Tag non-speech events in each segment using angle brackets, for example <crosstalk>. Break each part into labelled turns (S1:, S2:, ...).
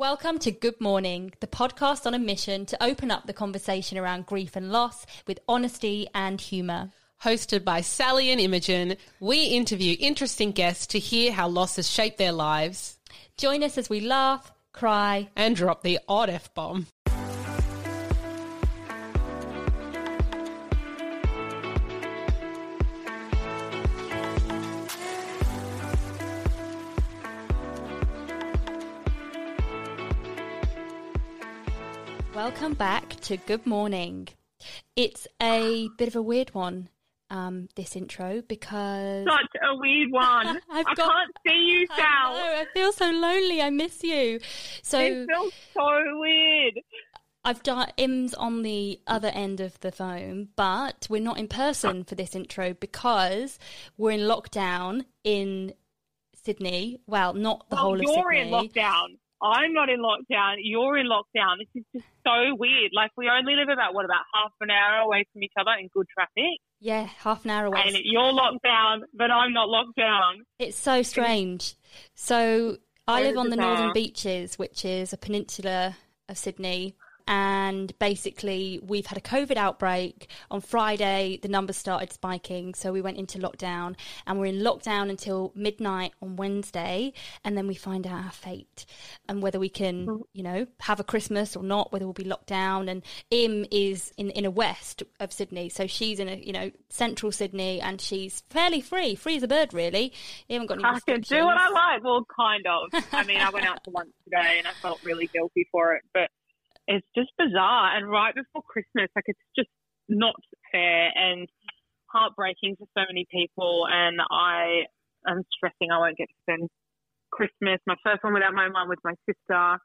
S1: Welcome to Good Morning, the podcast on a mission to open up the conversation around grief and loss with honesty and humour.
S2: Hosted by Sally and Imogen, we interview interesting guests to hear how loss has shaped their lives.
S1: Join us as we laugh, cry,
S2: and drop the odd F bomb.
S1: Welcome back to Good Morning. It's a bit of a weird one, um, this intro, because.
S3: Such a weird one. <laughs> I've I got, can't see you, <laughs> Sal.
S1: I, I, feel so lonely. I miss you. So
S3: It feels so weird.
S1: I've done Im's on the other end of the phone, but we're not in person for this intro because we're in lockdown in Sydney. Well, not the
S3: well,
S1: whole of
S3: Sydney.
S1: You're
S3: in lockdown. I'm not in lockdown. You're in lockdown. This is just so weird. Like we only live about what about half an hour away from each other in good traffic.
S1: Yeah, half an hour away.
S3: And you're locked down, but I'm not locked down.
S1: It's so strange. So I live on the northern beaches, which is a peninsula of Sydney, and basically we've had a COVID outbreak. On Friday, the numbers started spiking, so we went into lockdown, and we're in lockdown until midnight on Wednesday, and then we find out our fate and whether we can, mm. you know, have a Christmas or not, whether we'll be locked down. And Im is in in a west of Sydney, so she's in a you know central Sydney, and she's fairly free, free as a bird, really. You haven't got any.
S3: I can do what I like. Well, kind of. <laughs> I mean, I went out to lunch today, and I felt really guilty for it, but it's just bizarre. And right before Christmas, like it's just not fair and heartbreaking for so many people. And I am stressing I won't get to spend Christmas. My first one without my mum with my sister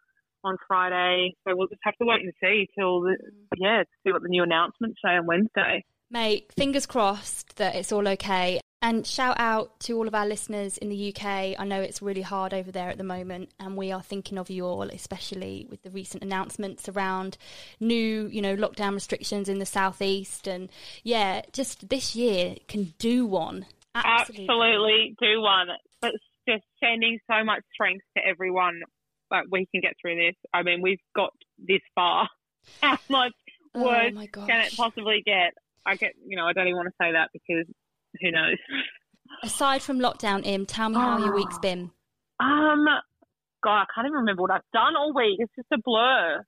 S3: on Friday. So we'll just have to wait and see till, the, yeah, to see what the new announcements say on Wednesday.
S1: Mate, fingers crossed that it's all okay. And shout out to all of our listeners in the UK. I know it's really hard over there at the moment, and we are thinking of you all, especially with the recent announcements around new, you know, lockdown restrictions in the southeast. And yeah, just this year can do one.
S3: Absolutely, Absolutely do one. But just sending so much strength to everyone. Like we can get through this. I mean, we've got this far. <laughs> How much oh worse oh can it possibly get? I get, you know, I don't even want to say that because who knows?
S1: Aside from lockdown, Im, tell me how oh. your week's been.
S3: Um, God, I can't even remember what I've done all week. It's just a blur.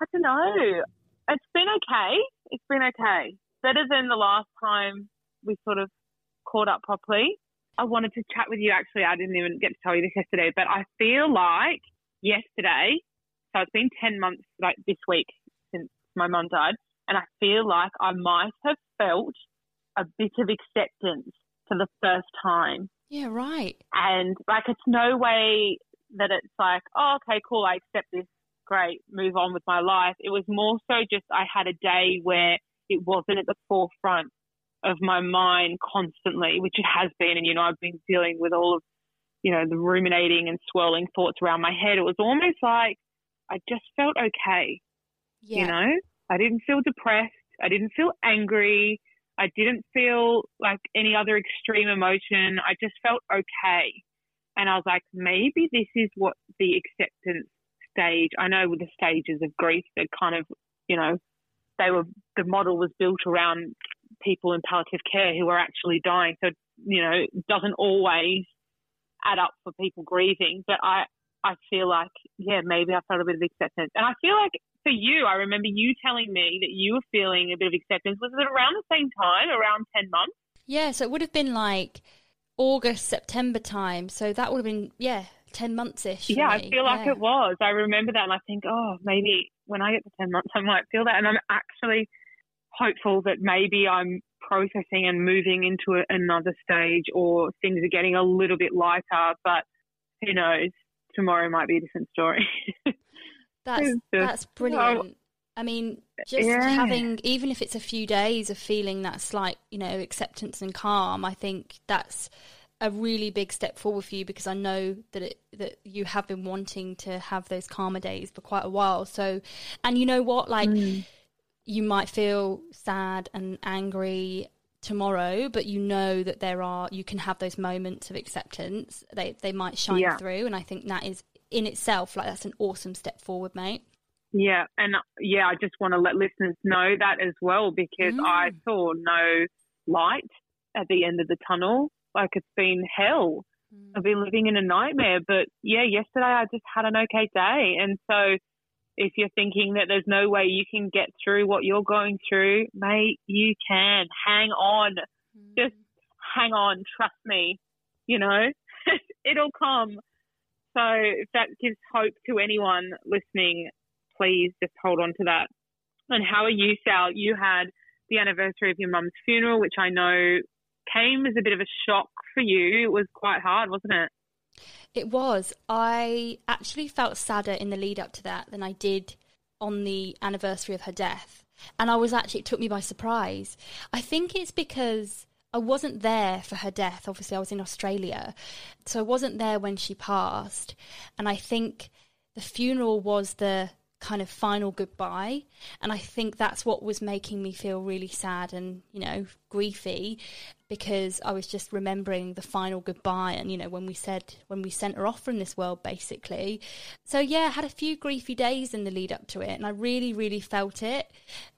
S3: I don't know. It's been okay. It's been okay. Better than the last time we sort of caught up properly. I wanted to chat with you actually. I didn't even get to tell you this yesterday, but I feel like yesterday, so it's been 10 months like this week since my mum died, and I feel like I might have felt a bit of acceptance for the first time.
S1: Yeah, right.
S3: And like, it's no way that it's like, oh, okay, cool, I accept this, great, move on with my life. It was more so just I had a day where it wasn't at the forefront of my mind constantly, which it has been. And, you know, I've been dealing with all of, you know, the ruminating and swirling thoughts around my head. It was almost like I just felt okay. Yeah. You know, I didn't feel depressed. I didn't feel angry. I didn't feel like any other extreme emotion. I just felt okay. And I was like, maybe this is what the acceptance stage, I know with the stages of grief, that kind of, you know, they were, the model was built around people in palliative care who are actually dying. So, you know, it doesn't always add up for people grieving. But I, I feel like, yeah, maybe I felt a bit of acceptance. And I feel like for you, I remember you telling me that you were feeling a bit of acceptance. Was it around the same time, around 10 months?
S1: Yeah, so it would have been like August, September time. So that would have been, yeah, 10 months ish.
S3: Yeah,
S1: me.
S3: I feel like yeah. it was. I remember that and I think, oh, maybe when I get to 10 months, I might feel that. And I'm actually hopeful that maybe I'm processing and moving into a, another stage or things are getting a little bit lighter. But who knows? Tomorrow might be a different story. <laughs>
S1: That's that's brilliant. I mean, just yeah. having even if it's a few days of feeling that slight, you know, acceptance and calm, I think that's a really big step forward for you because I know that it, that you have been wanting to have those calmer days for quite a while. So, and you know what, like mm. you might feel sad and angry tomorrow, but you know that there are you can have those moments of acceptance. They they might shine yeah. through, and I think that is in itself, like that's an awesome step forward, mate.
S3: Yeah, and yeah, I just want to let listeners know that as well because mm. I saw no light at the end of the tunnel. Like it's been hell. Mm. I've been living in a nightmare. But yeah, yesterday I just had an okay day. And so if you're thinking that there's no way you can get through what you're going through, mate, you can. Hang on. Mm. Just hang on. Trust me. You know, <laughs> it'll come. So if that gives hope to anyone listening, please just hold on to that. And how are you, Sal? You had the anniversary of your mum's funeral, which I know came as a bit of a shock for you. It was quite hard, wasn't it?
S1: It was. I actually felt sadder in the lead up to that than I did on the anniversary of her death. And I was actually, it took me by surprise. I think it's because I wasn't there for her death. Obviously, I was in Australia. So I wasn't there when she passed. And I think the funeral was the kind of final goodbye. And I think that's what was making me feel really sad and, you know, griefy because I was just remembering the final goodbye and, you know, when we said, when we sent her off from this world, basically. So, yeah, I had a few griefy days in the lead up to it and I really, really felt it.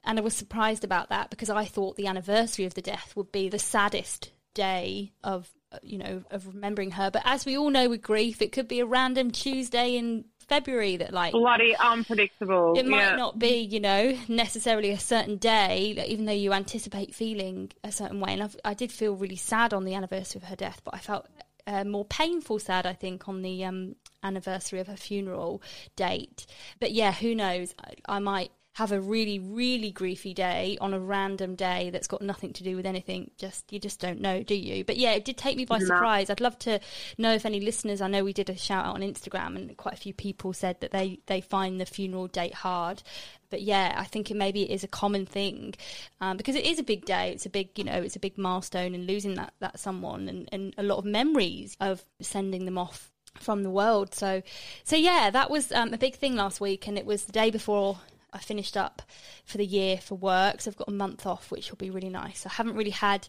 S1: And I was surprised about that because I thought the anniversary of the death would be the saddest day of uh, you know of remembering her but as we all know with grief it could be a random tuesday in February that like
S3: bloody unpredictable.
S1: It might yeah. not be, you know, necessarily a certain day, like, even though you anticipate feeling a certain way. And I've, i did feel really sad on the anniversary of her death, but I felt uh, more painful sad, I think, on the um, anniversary of her funeral date. But yeah, who knows? I, I might have a really, really griefy day on a random day that's got nothing to do with anything. Just you just don't know, do you? But yeah, it did take me by no. surprise. I'd love to know if any listeners. I know we did a shout out on Instagram, and quite a few people said that they they find the funeral date hard. But yeah, I think it maybe it is a common thing um, because it is a big day. It's a big, you know, it's a big milestone and losing that that someone and, and a lot of memories of sending them off from the world. So, so yeah, that was um, a big thing last week, and it was the day before I finished up for the year for work, so I've got a month off, which will be really nice. I haven't really had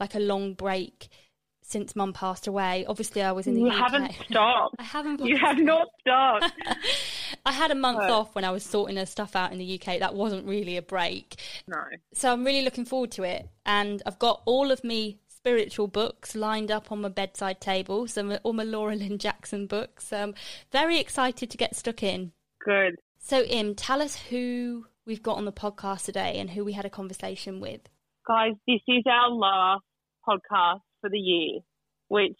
S1: like a long break since mum passed away. Obviously, I was in the
S3: you
S1: UK.
S3: haven't <laughs> stopped.
S1: I haven't.
S3: You have not stopped. <laughs>
S1: I had a month off when I was sorting her stuff out in the UK. That wasn't really a break.
S3: No.
S1: So I'm really looking forward to it, and I've got all of me spiritual books lined up on my bedside table. So all my Laura Lynne Jackson books. Um, very excited to get stuck in.
S3: Good.
S1: So, Im, tell us who we've got on the podcast today and who we had a conversation with.
S3: Guys, this is our last podcast for the year, which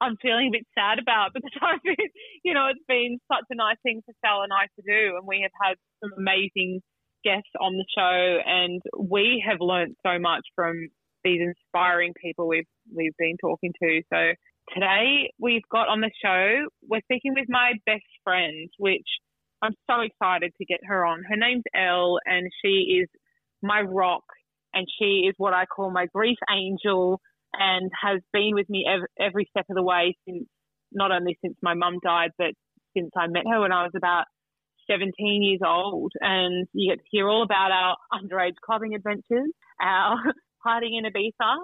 S3: I'm feeling a bit sad about <laughs> because I've been, you know, it's been such a nice thing for Sal and I to do, and we have had some amazing guests on the show, and we have learned so much from these inspiring people we've we've been talking to. So today we've got on the show, we're speaking with my best friend, which I'm so excited to get her on. Her name's Elle, and she is my rock, and she is what I call my grief angel, and has been with me every, every step of the way since not only since my mum died, but since I met her when I was about 17 years old. And you get to hear all about our underage clubbing adventures, our <laughs> hiding in Ibiza.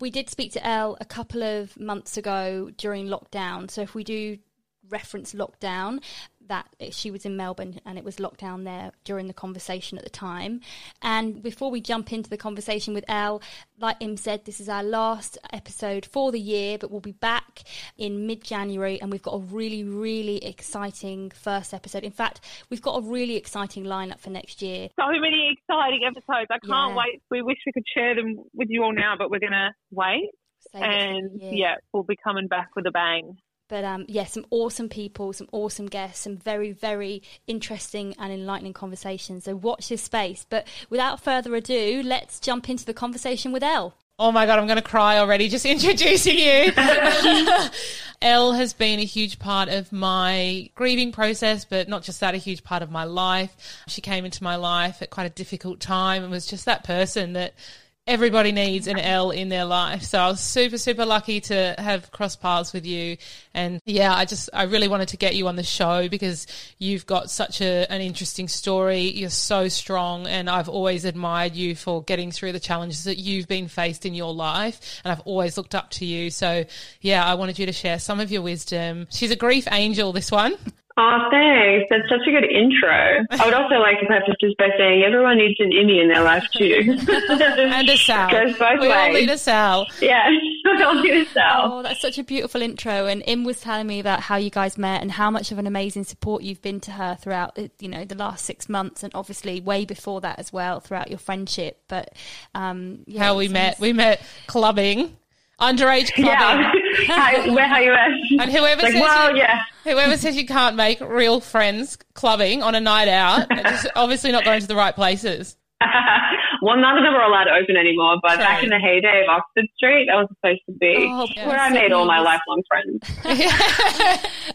S1: We did speak to Elle a couple of months ago during lockdown. So if we do reference lockdown that she was in Melbourne and it was locked down there during the conversation at the time. And before we jump into the conversation with Elle, like Im said, this is our last episode for the year, but we'll be back in mid January and we've got a really, really exciting first episode. In fact, we've got a really exciting lineup for next year.
S3: So many exciting episodes. I can't yeah. wait. We wish we could share them with you all now, but we're going to wait. And yeah, we'll be coming back with a bang.
S1: But um, yeah, some awesome people, some awesome guests, some very, very interesting and enlightening conversations. So watch this space. But without further ado, let's jump into the conversation with Elle.
S2: Oh my God, I'm going to cry already just <laughs> introducing you. <laughs> Elle has been a huge part of my grieving process, but not just that, a huge part of my life. She came into my life at quite a difficult time and was just that person that everybody needs an Elle in their life. So I was super, super lucky to have crossed paths with you. And yeah, I just, I really wanted to get you on the show because you've got such a, an interesting story. You're so strong. And I've always admired you for getting through the challenges that you've been faced in your life. And I've always looked up to you. So yeah, I wanted you to share some of your wisdom. She's a grief angel, this one. <laughs>
S4: Oh, thanks. That's such a good intro. I would also like to preface this by saying everyone needs an Immy in their life too. <laughs>
S2: and a Sal.
S4: Goes both
S2: we
S4: ways.
S2: all need a Sal.
S4: Yeah, <laughs> we all need a Sal.
S1: Oh, that's such a beautiful intro. And Im was telling me about how you guys met and how much of an amazing support you've been to her throughout, you know, the last six months, and obviously way before that as well, throughout your friendship. But um, yeah,
S2: how we met? We met clubbing underage clubbing. <laughs>
S4: Yeah, how, where are you at?
S2: And whoever
S4: like,
S2: says
S4: well,
S2: you,
S4: yeah.
S2: whoever says you can't make real friends clubbing on a night out, <laughs> just obviously not going to the right places. <laughs>
S4: well, none of them are allowed to open anymore. But
S2: True.
S4: back in the heyday of Oxford Street, that was supposed to be
S1: Oh, yeah.
S4: where I made all my lifelong friends. <laughs>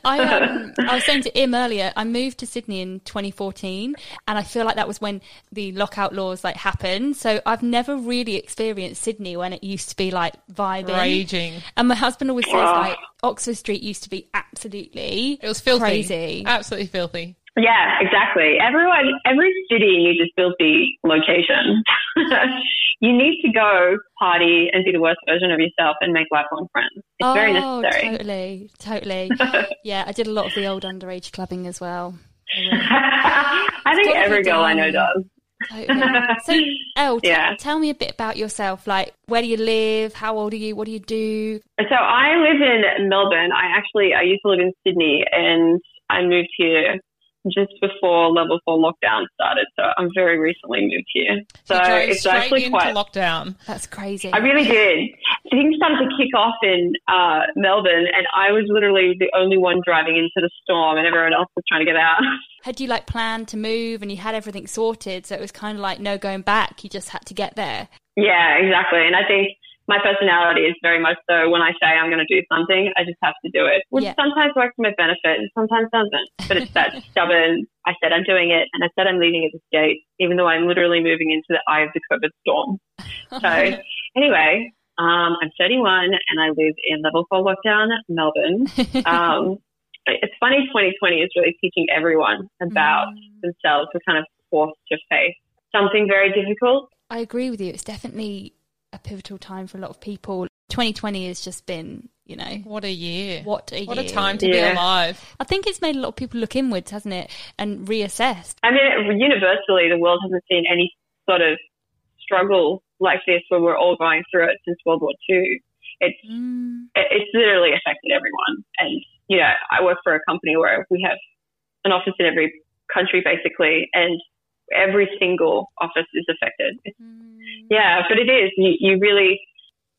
S1: I, um, I was saying to Im earlier, I moved to Sydney in 2014, and I feel like that was when the lockout laws like happened. So I've never really experienced Sydney when it used to be like vibing,
S2: Raging.
S1: And my husband always says
S4: Wow.
S1: like Oxford Street used to be absolutely
S2: It was filthy.
S1: crazy.
S2: Absolutely filthy.
S4: Yeah, exactly. Everyone, every city needs a filthy location. <laughs> you need to go party and be the worst version of yourself and make lifelong friends. It's
S1: oh,
S4: very necessary.
S1: totally, totally. <laughs> yeah, I did a lot of the old underage clubbing as well. <laughs>
S4: I think every girl I know does.
S1: Totally. So, Elle, t-
S4: Yeah.
S1: tell me a bit about yourself. Like, where do you live? How old are you? What do you do?
S4: So I live in Melbourne. I actually I used to live in Sydney, and I moved here just before level four lockdown started. So I'm very recently moved here. So
S2: you drove
S4: it's
S2: straight
S4: actually
S2: into
S4: quite.
S2: lockdown.
S1: That's crazy.
S4: I really did. Things started to kick off in uh, Melbourne, and I was literally the only one driving into the storm, and everyone else was trying to get out. <laughs>
S1: had you like planned to move and you had everything sorted? So it was kind of like no going back. You just had to get there.
S4: Yeah, exactly. And I think my personality is very much so when I say I'm going to do something, I just have to do it, which
S1: Yeah.
S4: sometimes works to my benefit and sometimes doesn't. But it's that <laughs> stubborn, I said I'm doing it and I said I'm leaving at this date, even though I'm literally moving into the eye of the COVID storm. So <laughs> anyway, um, I'm 31 and I live in level four lockdown, Melbourne. <laughs> Um, it's funny, 2020 is really teaching everyone about
S1: Mm.
S4: themselves. We're kind of forced to face something very difficult.
S1: I agree with you. It's definitely a pivotal time for a lot of people. 2020 has just been, you know,
S2: What a year.
S1: what a
S2: What a time to be alive.
S1: I think it's made a lot of people look inwards, hasn't it, and reassess.
S4: I mean, universally, the world hasn't seen any sort of struggle like this where we're all going through it since World War II. It's
S1: Mm.
S4: it's literally affected everyone. And you know, I work for a company where we have an office in every country basically, and every single office is affected. It's, yeah, but it is. You, you really,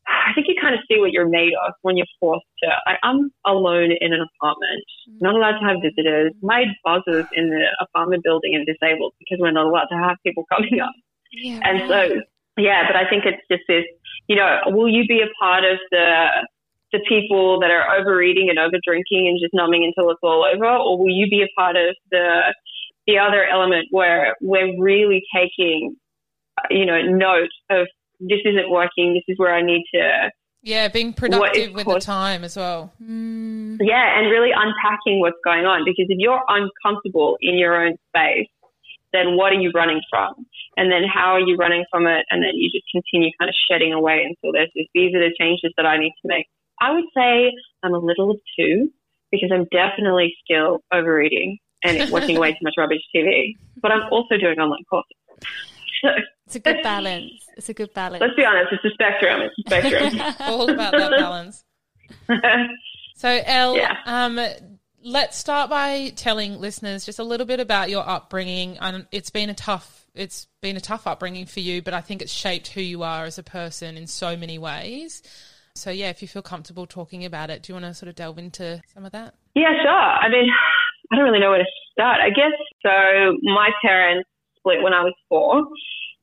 S4: I think you kind of see what you're made of when you're forced to. I, I'm alone in an apartment, mm-hmm. not allowed to have visitors. My buzzers in the apartment building are disabled because we're not allowed to have people coming up.
S1: Yeah,
S4: And so, yeah, but I think it's just this, you know, will you be a part of the the people that are overeating and over drinking and just numbing until it's all over, or will you be a part of the the other element where we're really taking, you know, note of this isn't working, this is where I need to,
S2: Yeah, being productive
S4: is
S2: with the time as well.
S1: Mm.
S4: yeah, and really unpacking what's going on. Because if you're uncomfortable in your own space, then what are you running from? And then how are you running from it? And then you just continue kind of shedding away until there's this, these are the changes that I need to make. I would say I'm a little of two because I'm definitely still overeating and watching <laughs> way too much rubbish TV, but I'm also doing online courses. So
S1: It's a good <laughs> balance. It's a good balance.
S4: let's be honest, it's a spectrum. It's a spectrum. <laughs>
S2: All about that balance. <laughs> So, Elle,
S4: Yeah.
S2: um, let's start by telling listeners just a little bit about your upbringing. And it's been a tough, it's been a tough upbringing for you, but I think it's shaped who you are as a person in so many ways. So, yeah, if you feel comfortable talking about it, do you want to sort of delve into some of that?
S4: Yeah, sure. I mean, <sighs> I don't really know where to start. I guess so. My parents split when I was four,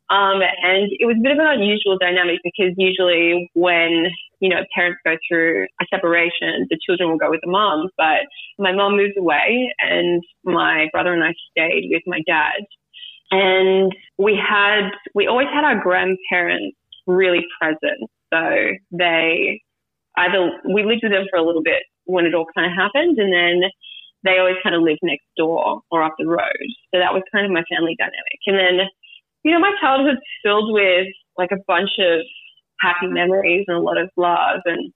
S4: um, and it was a bit of an unusual dynamic because usually when you know parents go through a separation, the children will go with the mom. But my mom moved away, and my brother and I stayed with my dad. And we had, we always had our grandparents really present. So they either, we lived with them for a little bit when it all kind of happened, and then they always kind of lived next door or up the road. So that was kind of my family dynamic. And then, you know, my childhood's filled with like a bunch of happy memories and a lot of love and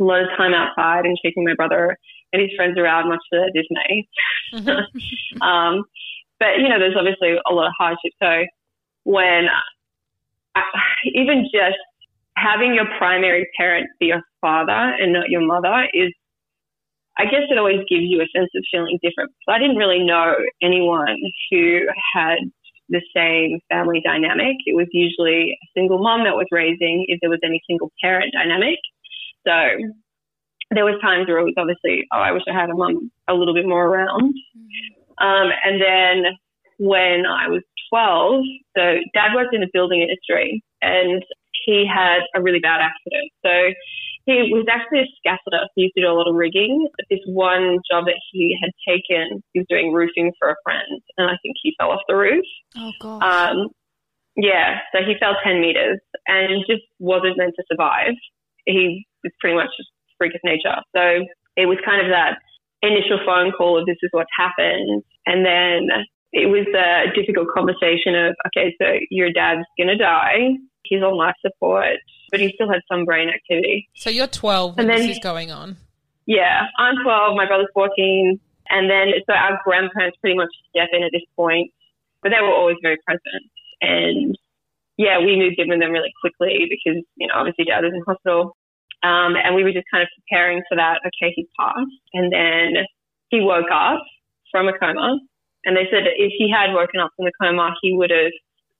S4: a lot of time outside and chasing my brother and his friends around, much to their dismay. Mm-hmm. <laughs> um, but you know, there's obviously a lot of hardship. So when I, even just having your primary parent be your father and not your mother is, I guess it always gives you a sense of feeling different. So I didn't really know anyone who had the same family dynamic. It was usually a single mom that was raising if there was any single parent dynamic. So there was times where it was obviously, oh, I wish I had a mom a little bit more around. Um, and then when I was 12, so dad worked in the building industry and he had a really bad accident. So he was actually a scaffolder. He used to do a lot of rigging. But this one job that he had taken, he was doing roofing for a friend, and I think he fell off the roof.
S1: Oh god.
S4: Um, yeah, so he fell 10 meters and just wasn't meant to survive. He was pretty much just freak of nature. So it was kind of that initial phone call of this is what's happened. And then it was a difficult conversation of, okay, so your dad's going to die. He's on life support, but he still had some brain activity.
S2: So you're 12 when and then, this is going on?
S4: Yeah, I'm 12. My brother's 14. And then, so our grandparents pretty much step in at this point, but they were always very present. And yeah, we moved in with them really quickly because, you know, obviously dad was in hospital. Um, and we were just kind of preparing for that. Okay, he's passed. And then he woke up from a coma and they said that if he had woken up from the coma, he would have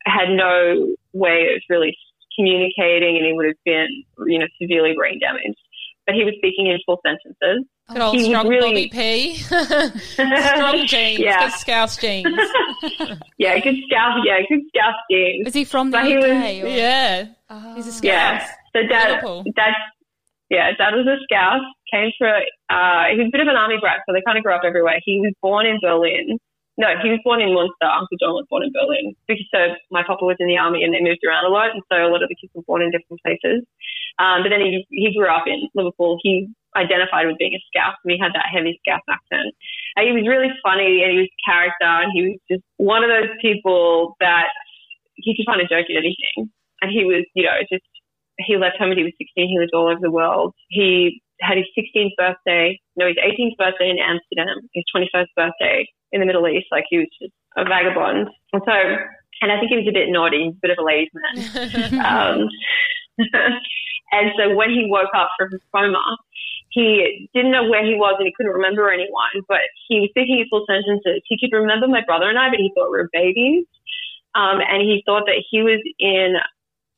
S4: had no way of really communicating and he would have been, you know, severely brain damaged. But he was speaking in full sentences.
S2: Good old he strong really... Bobby P. <laughs> strong genes, yeah. good Scouse genes. <laughs>
S4: yeah, good Scouse, yeah, good Scouse genes.
S1: Is he from the but UK? He was,
S2: yeah.
S1: Oh. He's a Scouse.
S4: Yeah. So dad, dad, yeah, dad was a Scouse, came for, uh, he was a bit of an army brat, so they kind of grew up everywhere. He was born in Berlin no, he was born in Munster. Uncle John was born in Berlin. Because so my papa was in the army and they moved around a lot, and so a lot of the kids were born in different places. Um, but then he he grew up in Liverpool. He identified with being a Scouse, and he had that heavy Scouse accent. And he was really funny, and he was character, and he was just one of those people that he could find a joke in anything. And he was, you know, just he left home when he was 16. He lived all over the world. He had his 16th birthday, no, his 18th birthday in Amsterdam, his 21st birthday in the Middle East. Like he was just a vagabond. And so, and I think he was a bit naughty, a bit of a ladies' man. <laughs> um, <laughs> and so when he woke up from his coma, he didn't know where he was and he couldn't remember anyone, but he was speaking in full sentences. He could remember my brother and I, but he thought we were babies. Um, and he thought that he was in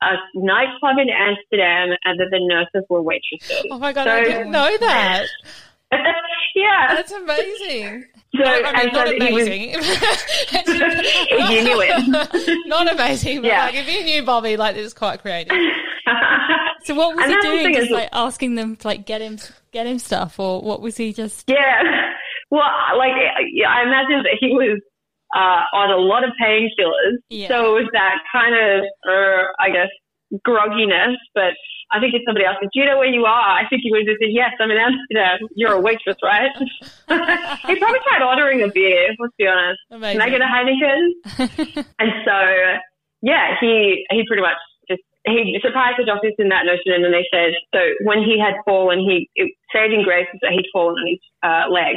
S4: a nightclub in Amsterdam and that the nurses were waitresses.
S2: Oh my god, so, I didn't know that. <laughs>
S4: yeah,
S2: that's amazing.
S4: So, I mean,
S2: not amazing. <laughs> <laughs> Was,
S4: you knew it.
S2: not amazing, but yeah. like if you knew Bobby, like it was quite creative.
S1: so what was and he doing? Just like asking them to like get him get him stuff, or what was he just?
S4: Yeah, well, like I imagine that he was uh, on a lot of painkillers. Yeah. So it was that kind of, uh, I guess, grogginess. But I think if somebody else said, do you know where you are? I think he would have said, yes, I'm in Amsterdam. You're a waitress, right? <laughs> he probably tried ordering a beer, let's be honest. Amazing. Can I get a Heineken? <laughs> and so, yeah, he, he pretty much just, he surprised the doctors in that notion. And then they said, so when he had fallen, he, it, saving grace was that he'd fallen on his uh, leg.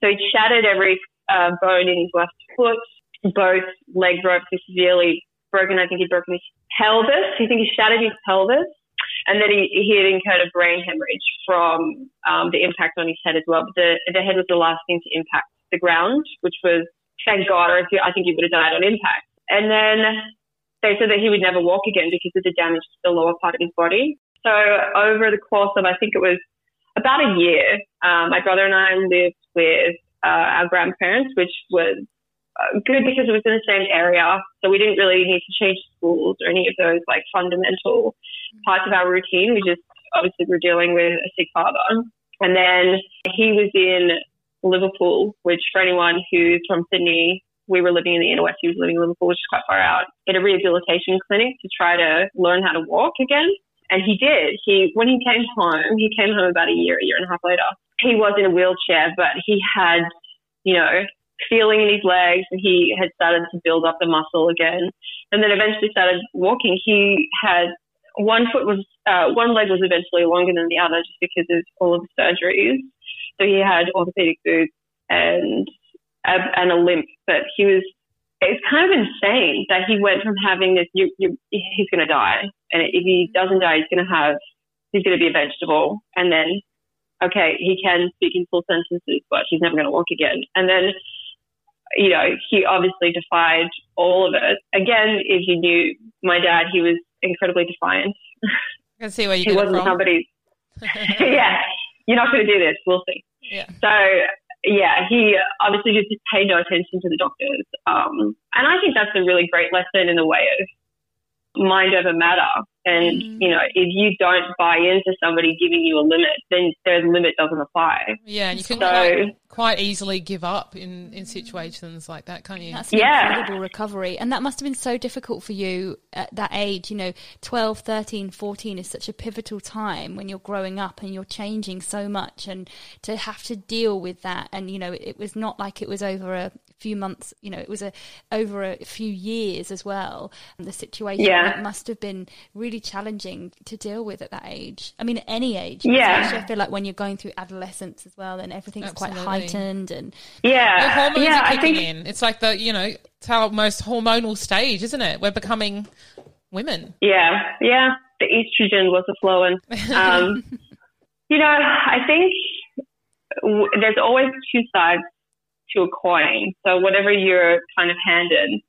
S4: So he shattered every uh, bone in his left foot. Both leg ropes are severely broken. I think he'd broken his pelvis. I think he shattered his pelvis. And then he, he had incurred a brain hemorrhage from um, the impact on his head as well. But the, the head was the last thing to impact the ground, which was, thank God, or I think he would have died on impact. And then they said that he would never walk again because of the damage to the lower part of his body. So over the course of, I think it was about a year, um, my brother and I lived with uh, our grandparents, which was uh, good because it was in the same area. So we didn't really need to change schools or any of those like fundamental parts of our routine. We just obviously were dealing with a sick father. And then he was in Liverpool, which for anyone who's from Sydney, we were living in the inner west. He was living in Liverpool, which is quite far out, in a rehabilitation clinic to try to learn how to walk again. And he did. He, when he came home, he came home about a year, a year and a half later. He was in a wheelchair, but he had, you know, feeling in his legs and he had started to build up the muscle again. And then eventually started walking. He had one foot was, uh, one leg was eventually longer than the other just because of all of the surgeries. So he had orthopedic boots and and a limp, but he was. It's kind of insane that he went from having this. You, you, he's going to die, and if he doesn't die, he's going to have. He's going to be a vegetable, and then okay, he can speak in full sentences, but he's never going to walk again. And then, you know, he obviously defied all of it. Again, if you knew my dad, he was incredibly defiant.
S2: I can see where you
S4: he wasn't somebody. <laughs> yeah, you're not going to do this. We'll see.
S2: Yeah.
S4: So yeah, he obviously just paid no attention to the doctors. Um, and I think that's a really great lesson in the way of mind over matter. And, mm. you know, if you don't buy into somebody giving you a limit, then their limit doesn't apply.
S2: Yeah, and you can so, quite, quite, easily give up in, in situations like that, can't you?
S1: That's an yeah. incredible recovery. And that must have been so difficult for you at that age. You know, 12, 13, 14 is such a pivotal time when you're growing up and you're changing so much. And to have to deal with that. And, you know, it was not like it was over a few months, you know, it was a over a few years as well. And the situation yeah. that must have been really challenging to deal with at that age. I mean, at any age.
S4: Yeah.
S1: I feel like when you're going through adolescence as well, and everything's Absolutely. quite heightened and
S4: yeah,
S2: the hormones
S4: yeah,
S2: are kicking think... in. It's like the you know, it's our most hormonal stage, isn't it? We're becoming women.
S4: Yeah, yeah. The estrogen was a flowing. <laughs> Um, you know, I think w- there's always two sides to a coin. So whatever you're kind of handed,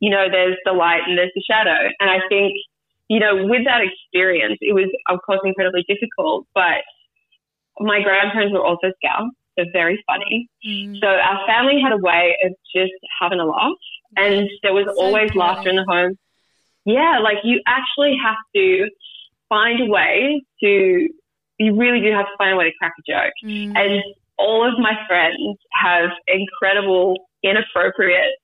S4: you know, there's the light and there's the shadow. And I think, you know, with that experience, it was of course incredibly difficult, but my grandparents were also scouts. They're very funny. Mm. So our family had a way of just having a laugh and there was always laughter in the home. Yeah, like you actually have to find a way to, you really do have to find a way to crack a joke. Mm. And all of my friends have incredible, inappropriate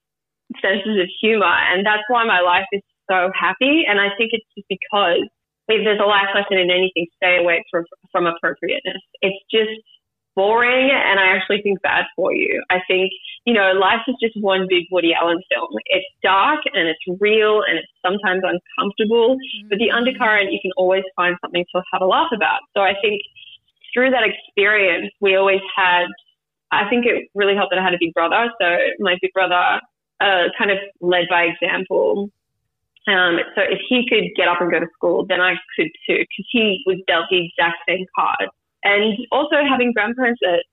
S4: senses of humor. And that's why my life is so happy. And I think it's just because if there's a life lesson in anything, stay away from, from appropriateness. It's just boring and I actually think bad for you. I think, you know, life is just one big Woody Allen film. It's dark and it's real and it's sometimes uncomfortable, mm-hmm. but the undercurrent, you can always find something to have a laugh about. So I think through that experience, we always had, I think it really helped that I had a big brother. So my big brother uh, kind of led by example. Um, so if he could get up and go to school, then I could too, because he was dealt the exact same card. And also having grandparents that,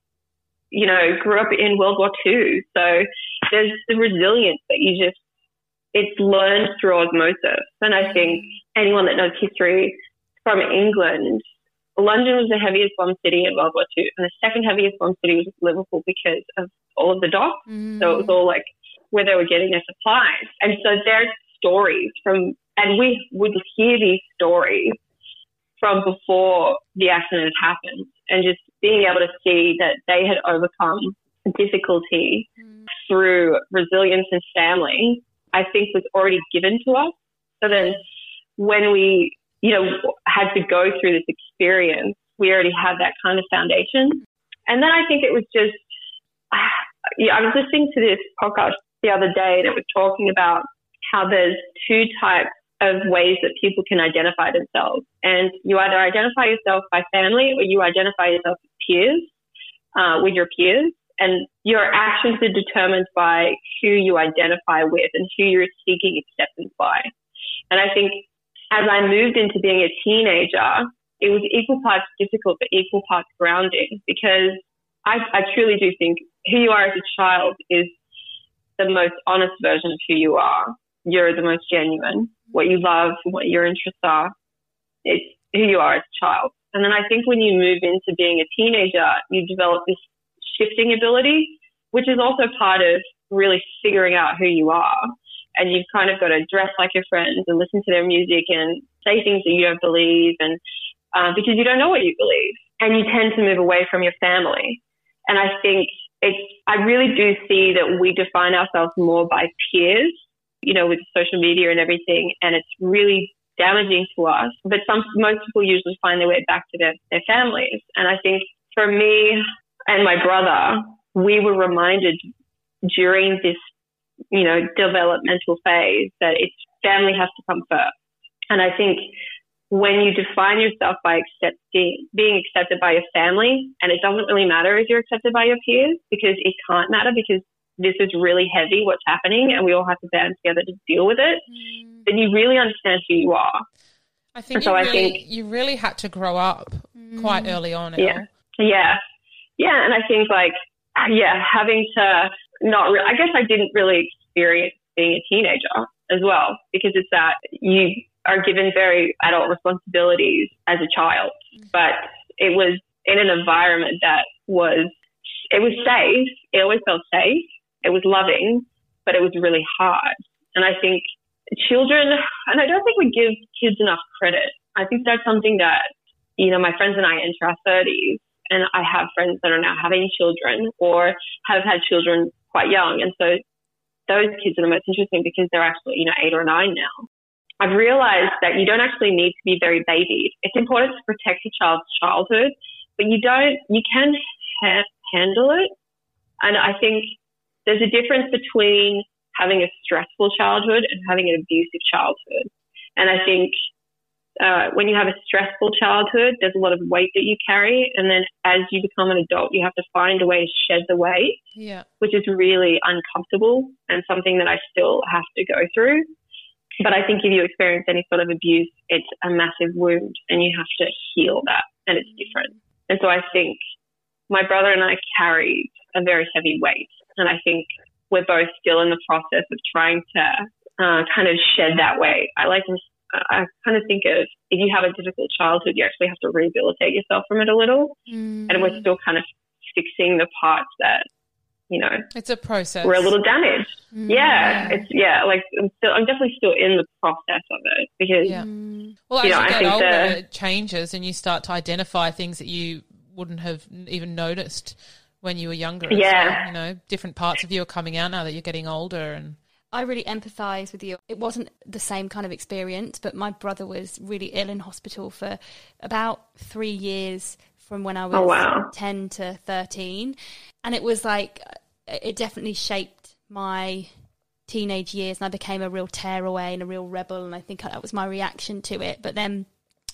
S4: you know, grew up in World War II. So there's the resilience that you just, it's learned through osmosis. And I think anyone that knows history from England London was the heaviest bomb city in World War II, and the second heaviest bomb city was Liverpool because of all of the docks. Mm. So it was all like where they were getting their supplies. And so there's stories from, and we would hear these stories from before the accident had happened, and just being able to see that they had overcome difficulty mm. through resilience and family, I think was already given to us. So then when we you know, had to go through this experience, we already had that kind of foundation. And then I think it was just, <sighs> yeah, I was listening to this podcast the other day that was talking about how there's two types of ways that people can identify themselves. And you either identify yourself by family or you identify yourself with peers, uh, with your peers. And your actions are determined by who you identify with and who you're seeking acceptance by. And I think as I moved into being a teenager, it was equal parts difficult but equal parts grounding because I, I truly do think who you are as a child is the most honest version of who you are. You're the most genuine. What you love, what your interests are, it's who you are as a child. And then I think when you move into being a teenager, you develop this shifting ability, which is also part of really figuring out who you are and you've kind of got to dress like your friends and listen to their music and say things that you don't believe and uh, because you don't know what you believe and you tend to move away from your family. And I think it's, I really do see that we define ourselves more by peers, you know, with social media and everything. And it's really damaging to us. But some, most people usually find their way back to their, their families. And I think for me and my brother, we were reminded during this you know, developmental phase that it's family has to come first. And I think when you define yourself by accepting, being accepted by your family, and it doesn't really matter if you're accepted by your peers because it can't matter because this is really heavy, what's happening, and we all have to band together to deal with it, mm. then you really understand who you are.
S2: I think, so really, I think you really had to grow up mm. quite early on.
S4: Yeah. Yeah. Yeah. And I think, like, yeah, having to not really, I guess I didn't really experience being a teenager as well because it's that you are given very adult responsibilities as a child, but it was in an environment that was, it was safe. It always felt safe. It was loving, but it was really hard. And I think children, and I don't think we give kids enough credit. I think that's something that, you know, my friends and I enter our 30s, and I have friends that are now having children or have had children quite young. And so those kids are the most interesting because they're actually, you know, eight or nine now. I've realized that you don't actually need to be very baby. It's important to protect your child's childhood, but you don't, you can ha- handle it. And I think there's a difference between having a stressful childhood and having an abusive childhood. And I think uh, when you have a stressful childhood, there's a lot of weight that you carry. And then as you become an adult, you have to find a way to shed the weight,
S2: yeah.
S4: which is really uncomfortable and something that I still have to go through. But I think if you experience any sort of abuse, it's a massive wound and you have to heal that and it's different. And so I think my brother and I carried a very heavy weight. And I think we're both still in the process of trying to uh, kind of shed that weight. I like to I kind of think of if you have a difficult childhood, you actually have to rehabilitate yourself from it a little. Mm. And we're still kind of fixing the parts that, you know,
S2: it's a process.
S4: We're a little damaged. Mm. Yeah, it's yeah. Like I'm still, I'm definitely still in the process of it because, yeah.
S2: Well, as you, know, you get older, the, it changes, and you start to identify things that you wouldn't have even noticed when you were younger.
S4: Yeah,
S2: you know, different parts of you are coming out now that you're getting older, and
S1: I really empathise with you. It wasn't the same kind of experience, but my brother was really ill in hospital for about three years from when I was
S4: oh, wow.
S1: 10 to 13. And it was like, it definitely shaped my teenage years and I became a real tearaway and a real rebel. And I think that was my reaction to it. But then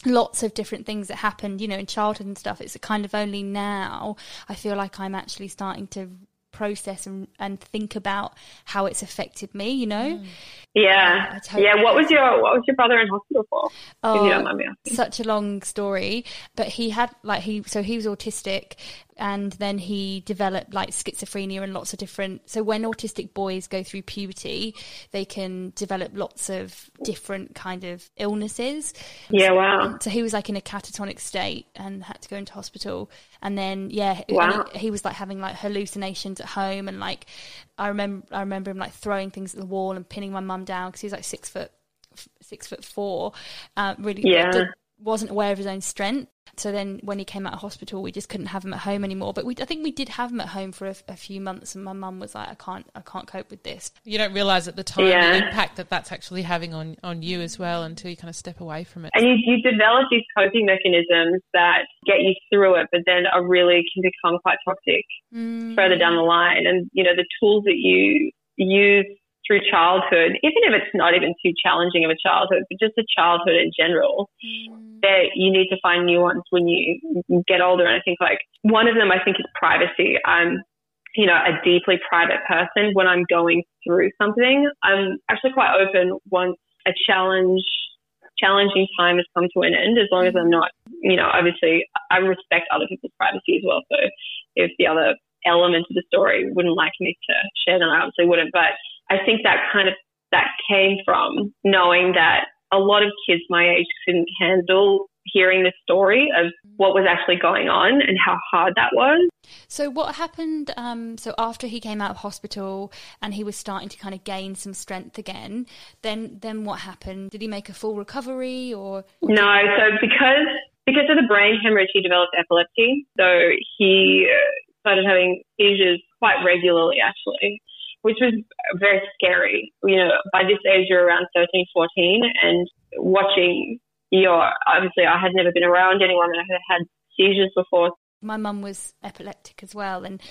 S1: lots of different things that happened, you know, in childhood and stuff. It's kind of only now I feel like I'm actually starting to process and, and think about how it's affected me, you know? Mm.
S4: Yeah. yeah. What was your what was your brother in hospital for?
S1: Oh, such a long story. But he had like he so he was autistic and then he developed like schizophrenia and lots of different so when autistic boys go through puberty they can develop lots of different kind of illnesses.
S4: Yeah wow.
S1: So he was like in a catatonic state and had to go into hospital. And then yeah
S4: wow.
S1: he, he was like having like hallucinations at home and like i remember i remember him like throwing things at the wall and pinning my mum down because he was like six foot six foot four uh, really
S4: yeah
S1: wasn't aware of his own strength. So then, when he came out of hospital, we just couldn't have him at home anymore. But we, I think we did have him at home for a, a few months, and my mum was like, "I can't, I can't cope with this."
S2: You don't realize at the time yeah. the impact that that's actually having on on you as well until you kind of step away from it.
S4: And you, you develop these coping mechanisms that get you through it, but then are really can become quite toxic mm. further down the line. And you know, the tools that you use through childhood, even if it's not even too challenging of a childhood, but just a childhood in general, mm. that you need to find new ones when you get older. And I think like one of them, I think is privacy. I'm, you know, a deeply private person. When I'm going through something, I'm actually quite open once a challenge, challenging time has come to an end, as long as I'm not, you know, obviously I respect other people's privacy as well. So if the other element of the story wouldn't like me to share, then I obviously wouldn't. But I think that kind of that came from knowing that a lot of kids my age couldn't handle hearing the story of what was actually going on and how hard that was.
S1: So what happened? Um, so after he came out of hospital and he was starting to kind of gain some strength again, then then what happened? Did he make a full recovery or?
S4: No. So because because of the brain hemorrhage, he developed epilepsy. So he started having seizures quite regularly, actually which was very scary. You know, by this age, you're around 13, 14, and watching your, obviously, I had never been around anyone that had had seizures before.
S1: My mum was epileptic as well, and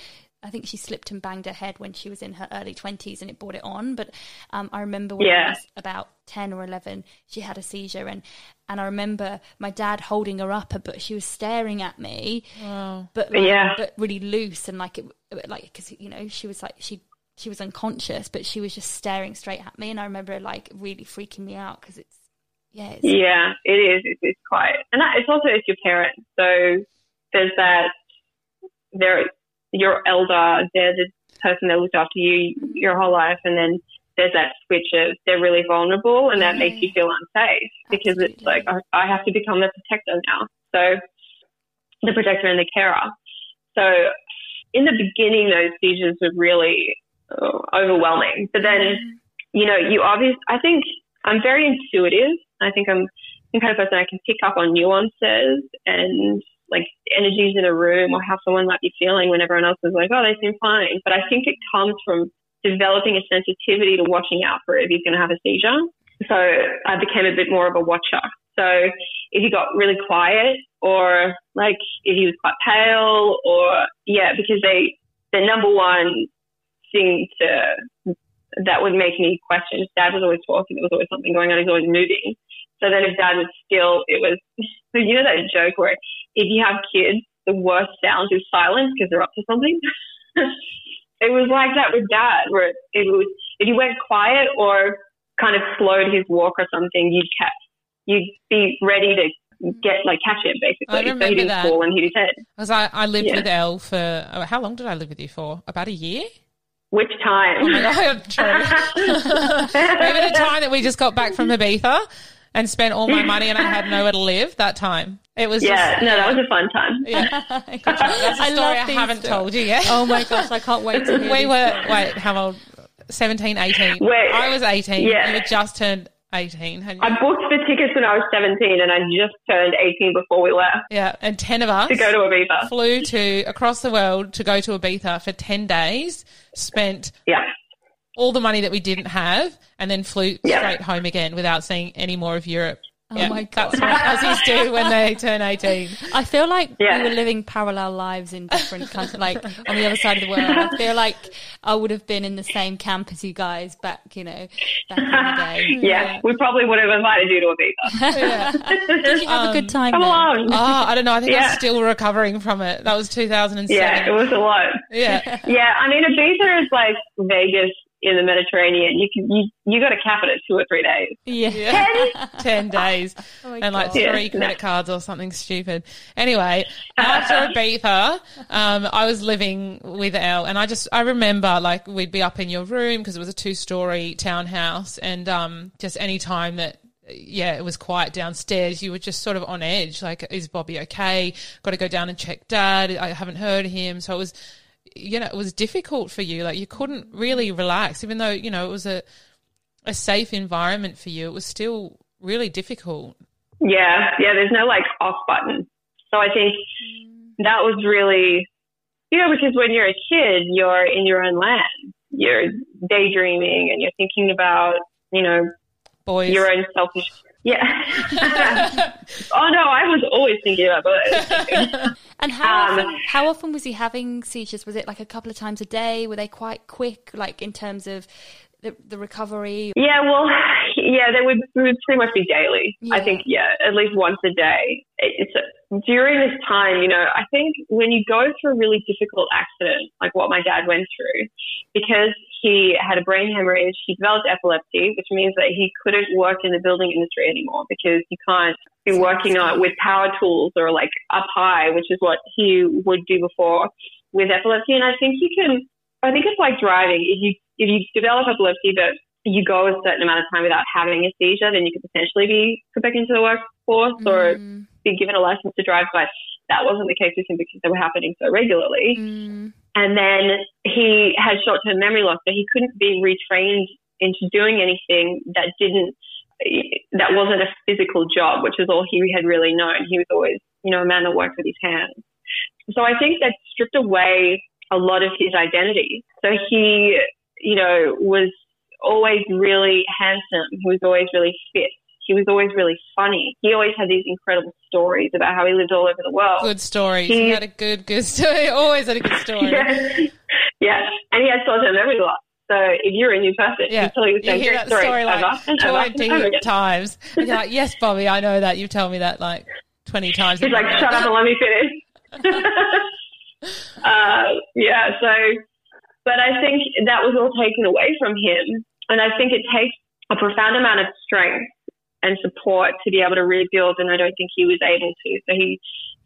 S1: I think she slipped and banged her head when she was in her early 20s and it brought it on. But um, I remember when
S4: Yeah.
S1: I was about 10 or 11, she had a seizure. And, and I remember my dad holding her up, but she was staring at me,
S2: Wow.
S1: but like,
S4: Yeah.
S1: but really loose and like it, like because you know she was like she she was unconscious, but she was just staring straight at me. And I remember like really freaking me out because it's yeah, it's,
S4: Yeah, it is. It's, it's quite, and that, it's also it's your parents. So there's that. They're your elder. They're the person that looked after you your whole life, and then there's that switch of they're really vulnerable, and that makes you feel unsafe because it's like I, I have to become the protector now. So the protector and the carer. So in the beginning, those seizures were really overwhelming, but then mm-hmm. you know, you obviously, I think I'm very intuitive. I think I'm the kind of person I can pick up on nuances and like energies in a room or how someone might be feeling when everyone else is like, oh, they seem fine. But I think it comes from developing a sensitivity to watching out for if he's going to have a seizure. So I became a bit more of a watcher. So if he got really quiet or like if he was quite pale or yeah, because they, the number one thing to that would make me question. If Dad was always talking. There was always something going on. He's always moving. So then if Dad was still, it was, so <laughs> you know that joke where if you have kids, the worst sound is silence because they're up to something? <laughs> it was like that with Dad, where it was, if you went quiet or kind of slowed his walk or something, you'd catch, you'd be ready to get, like, catch him basically.
S2: I
S4: so
S2: remember
S4: he didn't
S2: that.
S4: fall and hit his head.
S2: Because I, I lived
S4: Yeah.
S2: with Elle for oh, how long did I live with you for? About a year.
S4: Which time?
S2: Oh my god, true. Remember the time that we just got back from Ibiza and spent all my money and I had nowhere to live? That time. It was
S4: yeah,
S2: just
S4: no, that was a fun time.
S2: yeah. <laughs> That's a
S1: I
S2: story
S1: love
S2: I haven't
S1: stories.
S2: told you yet.
S1: Oh my gosh, I can't wait to <laughs> hear
S2: we were wait, how old? 17, 18.
S4: Wait,
S2: I was 18.
S4: yeah.
S2: You had just turned 18. hadn't you?
S4: I booked the tickets when I was 17 and I just turned 18 before we left
S2: yeah, and 10 of us
S4: to go to Ibiza.
S2: flew to across the world to go to Ibiza for 10 days, spent
S4: Yeah.
S2: all the money that we didn't have, and then flew
S4: Yeah.
S2: straight home again without seeing any more of Europe.
S1: Oh my God.
S2: That's what Aussies do when they turn 18.
S1: I feel like
S4: Yeah.
S1: we were living parallel lives in different countries, like on the other side of the world. I feel like I would have been in the same camp as you guys back, you know, back in the day. <laughs>
S4: Yeah, we probably would have invited you to Ibiza. <laughs>
S2: Yeah.
S1: Did you have a good time?
S4: Come
S1: then?
S4: along.
S2: Oh, I don't know. I think I'm still recovering from it. That was 2007.
S4: Yeah, it was a lot.
S2: Yeah.
S4: Yeah, I mean a Ibiza is like Vegas in the Mediterranean. You can you you got to cap it at two or three days.
S1: Yeah.
S2: Yeah. 10 <laughs> days <laughs>
S1: Oh my
S2: and like
S1: God.
S2: three
S4: Yeah.
S2: credit cards or something stupid. Anyway, after Ibiza, um, I was living with Elle and I just, I remember like we'd be up in your room because it was a two story townhouse and, um, just any time that yeah, it was quiet downstairs. You were just sort of on edge. Like, is Bobby okay? Got to go down and check dad. I haven't heard him. So it was, you know, it was difficult for you. Like, you couldn't really relax, even though, you know, it was a, a safe environment for you. It was still really difficult.
S4: Yeah, yeah. There's no like off button. So I think that was really, you know, because when you're a kid, you're in your own land. You're daydreaming and you're thinking about, you know,
S2: Boys.
S4: your own selfish. Yeah. <laughs> oh no, I was always thinking about boys. <laughs>
S1: And how
S4: Um,
S1: how often was he having seizures? Was it like a couple of times a day? Were they quite quick, like in terms of the, the recovery?
S4: Yeah, well, yeah, they would, it would pretty much be daily. I think, yeah, at least once a day. It- It's during this time, you know, I think when you go through a really difficult accident, like what my dad went through, because he had a brain hemorrhage, he developed epilepsy, which means that he couldn't work in the building industry anymore because you can't be working on with power tools or like up high, which is what he would do before with epilepsy. And I think you can, I think it's like driving. If you if you develop epilepsy, but you go a certain amount of time without having a seizure, then you could potentially be put back into the workforce or
S1: Mm,
S4: be given a license to drive. But that wasn't the case with him because they were happening so regularly.
S1: mm,
S4: And then he had short term memory loss, so he couldn't be retrained into doing anything that didn't, that wasn't a physical job, which is all he had really known. He was always, you know, a man that worked with his hands. So I think that stripped away a lot of his identity. So he, you know, was always really handsome. He was always really fit. He was always really funny. He always had these incredible stories about how he lived all over the world.
S2: Good stories.
S4: He-
S2: You had a good, good story. <laughs> Always had a good story.
S4: Yeah. <laughs> Yeah, and he had stories in every glass. So if you're a new person, yeah. you tell you the same
S2: you hear that story, story like over, <laughs> 20 over times. And you're like, yes, Bobby, I know that. You've told me that like 20 times.
S4: He's like, shut up and let me finish. uh, yeah, so, but I think that was all taken away from him. And I think it takes a profound amount of strength and support to be able to rebuild. And I don't think he was able to. So he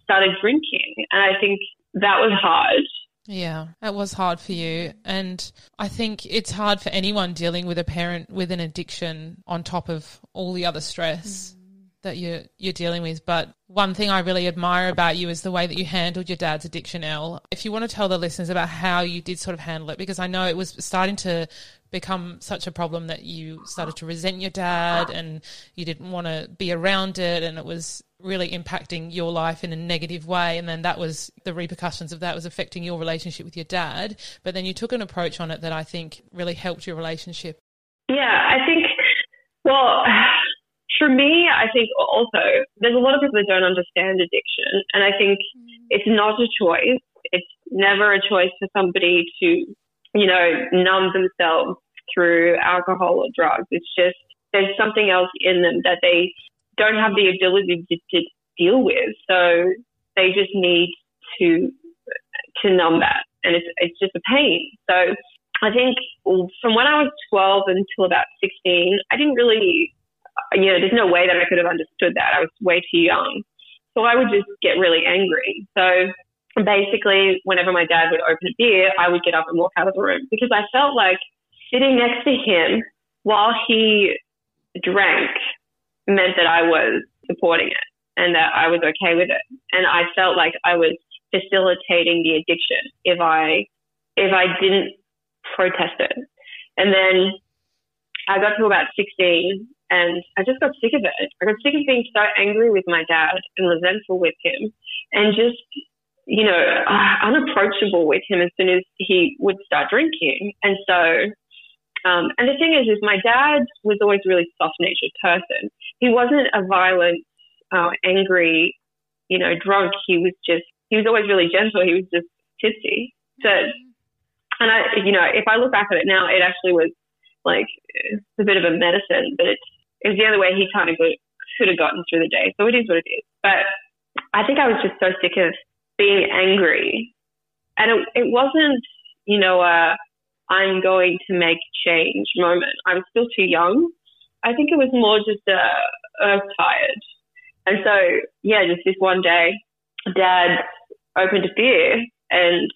S4: started drinking. And I think that was hard.
S2: Yeah, that was hard for you. And I think it's hard for anyone dealing with a parent with an addiction on top of all the other stress. Mm. That you're you're dealing with, but one thing I really admire about you is the way that you handled your dad's addiction, Elle. If you want to tell the listeners about how you did sort of handle it, because I know it was starting to become such a problem that you started to resent your dad and you didn't want to be around it and it was really impacting your life in a negative way and then that was the repercussions of that was affecting your relationship with your dad but then you took an approach on it that I think really helped your relationship.
S4: Yeah, I think well for me, I think also there's a lot of people that don't understand addiction and I think mm. it's not a choice. It's never a choice for somebody to you know, numb themselves through alcohol or drugs. It's just there's something else in them that they don't have the ability to, to deal with. So they just need to to numb that, and it's it's just a pain. So I think from when I was 12 until about 16, I didn't really, you know, there's no way that I could have understood that. I was way too young. So I would just get really angry. So basically, whenever my dad would open a beer, I would get up and walk out of the room because I felt like sitting next to him while he drank meant that I was supporting it and that I was okay with it. And I felt like I was facilitating the addiction if I if I didn't protest it. And then I got to about 16 and I just got sick of it. I got sick of being so angry with my dad and resentful with him and just you know, uh, unapproachable with him as soon as he would start drinking. And so, um, and the thing is, is my dad was always a really soft-natured person. He wasn't a violent, uh, angry, you know, drunk. He was just, he was always really gentle. He was just tipsy. So, and I, you know, if I look back at it now, it actually was like a bit of a medicine, but it's, it was the only way he kind of could have gotten through the day. So it is what it is. But I think I was just so sick of being angry. And it, it wasn't, you know, a I'm going to make change moment. I was still too young. I think it was more just a, a tired. And so, yeah, just this one day, dad opened a beer and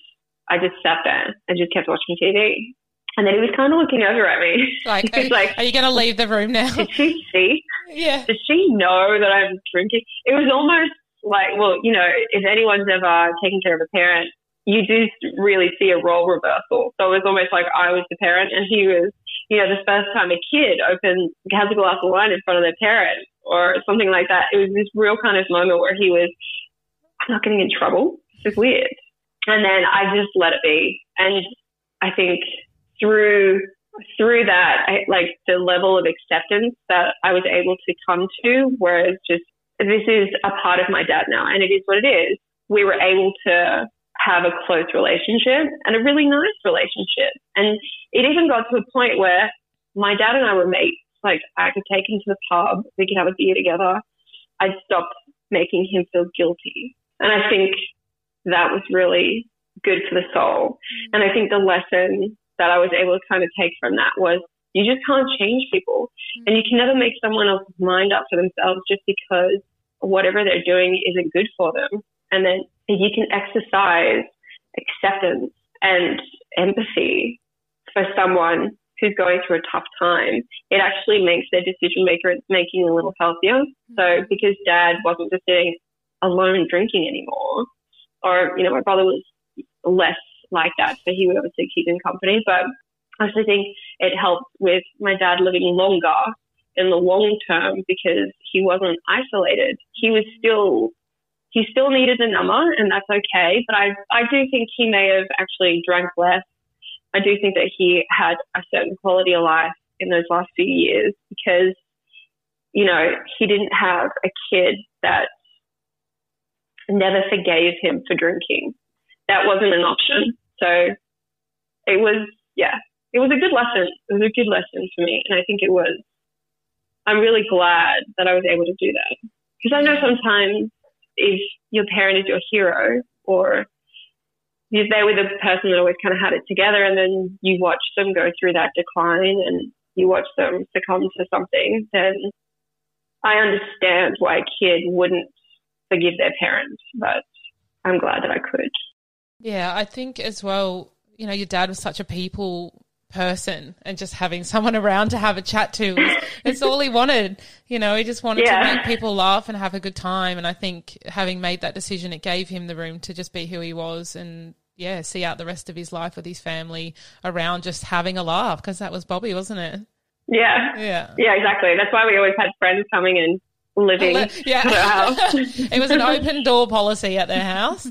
S4: I just sat there and just kept watching TV. And then he was kind of looking over at me.
S2: Like, <laughs> are, like, are you going to leave the room now?
S4: Did she see?
S2: Yeah.
S4: Did she know that I'm drinking? It was almost like, well, you know, if anyone's ever taken care of a parent, you do really see a role reversal. So it was almost like I was the parent and he was, you know, the first time a kid opens, has a glass of wine in front of their parent or something like that. It was this real kind of moment where he was, I'm not getting in trouble. This is weird. And then I just let it be. And I think through through that, I, like the level of acceptance that I was able to come to, whereas just this is a part of my dad now, and it is what it is. We were able to have a close relationship and a really nice relationship. And it even got to a point where my dad and I were mates. Like I could take him to the pub, we could have a beer together. I stopped making him feel guilty. And I think that was really good for the soul. And I think the lesson that I was able to kind of take from that was you just can't change people. Mm-hmm. And you can never make someone else's mind up for themselves just because whatever they're doing isn't good for them. And then you can exercise acceptance and empathy for someone who's going through a tough time, it actually makes their decision maker making a little healthier. Mm-hmm. So because dad wasn't just sitting alone drinking anymore, or, you know, my brother was less like that, so he would obviously keep in company, but I actually think it helped with my dad living longer in the long term because he wasn't isolated. He was still he still needed a number and that's okay. But I I do think he may have actually drank less. I do think that he had a certain quality of life in those last few years because, you know, he didn't have a kid that never forgave him for drinking. That wasn't an option. So it was, yeah, it was a good lesson. It was a good lesson for me. And I think it was, I'm really glad that I was able to do that. Because I know sometimes if your parent is your hero or you're there with a person that always kind of had it together and then you watch them go through that decline and you watch them succumb to something, then I understand why a kid wouldn't forgive their parents, but I'm glad that I could.
S2: Yeah, I think as well, you know, your dad was such a people person and just having someone <laughs> around to have a chat to it's all he wanted you know he just wanted yeah. to make people laugh and have a good time. And i think having made that decision it gave him the room to just be who he was and yeah see out the rest of his life with his family around just having a laugh because that was bobby wasn't it?
S4: Yeah.
S2: Yeah.
S4: Yeah exactly. That's why we always had friends coming and living <laughs>
S2: yeah. <laughs> it was an open door policy at their house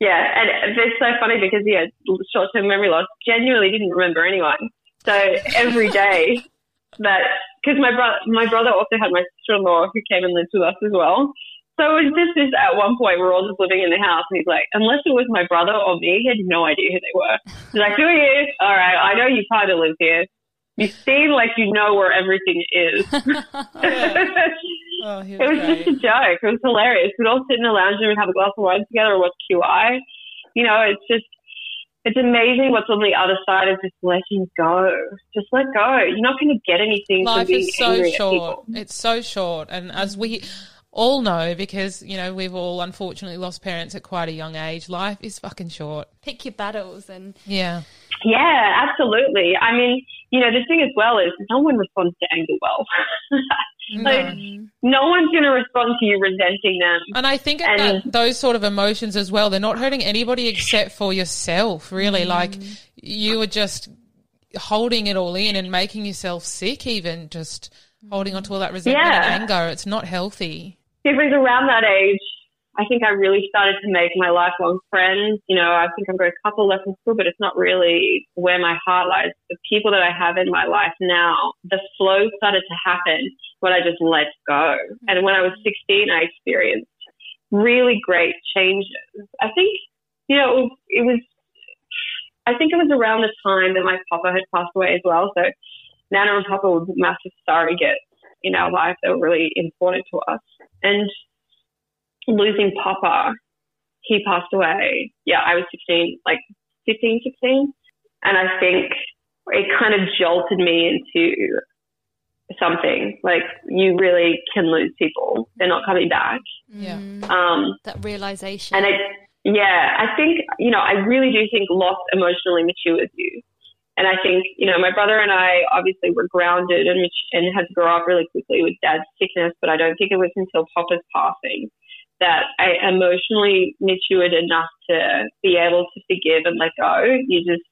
S4: Yeah, and it's so funny because yeah, short term memory loss. Genuinely didn't remember anyone. So every day <laughs> that because my brother my brother also had my sister in law who came and lived with us as well. So it was just this at one point we're all just living in the house and he's like, unless it was my brother or me, he had no idea who they were. He's like, Who are you? All right, I know you kind of live here. You seem like you know where everything is. <laughs> <laughs>
S2: oh, it
S4: was
S2: great.
S4: just a joke. It was hilarious. We'd all sit in the lounge room and have a glass of wine together or watch QI. You know, it's just, it's amazing what's on the other side of just letting go. Just let go. You're not going to get anything
S2: Life
S4: from being
S2: is so
S4: angry
S2: short. It's so short. And as we all know, because, you know, we've all unfortunately lost parents at quite a young age, life is fucking short.
S1: Pick your battles and.
S2: Yeah.
S4: Yeah, absolutely. I mean, you know, the thing as well is no one responds to anger well. <laughs> no. no one's going to respond to you resenting them.
S2: And I think and, that those sort of emotions as well, they're not hurting anybody except for yourself, really. Mm. Like, you are just holding it all in and making yourself sick, even just holding onto all that resentment yeah. and anger. It's not healthy.
S4: Was around that age I think I really started to make my lifelong friends. You know, I think I've got a couple left in school, but it's not really where my heart lies. The people that I have in my life now, the flow started to happen when I just let go. And when I was 16, I experienced really great changes. I think, you know, it was, it was I think it was around the time that my papa had passed away as well. So Nana and Papa were massive surrogates in our life. They were really important to us. And losing Papa, he passed away. Yeah, I was 16, like 15, 16. And I think it kind of jolted me into something like you really can lose people. They're not coming back.
S2: Yeah.
S4: Um,
S1: that realization.
S4: And it, yeah, I think, you know, I really do think loss emotionally matures you. And I think, you know, my brother and I obviously were grounded and, and had to grow up really quickly with dad's sickness, but I don't think it was until Papa's passing that I emotionally matured enough to be able to forgive and let go. You just,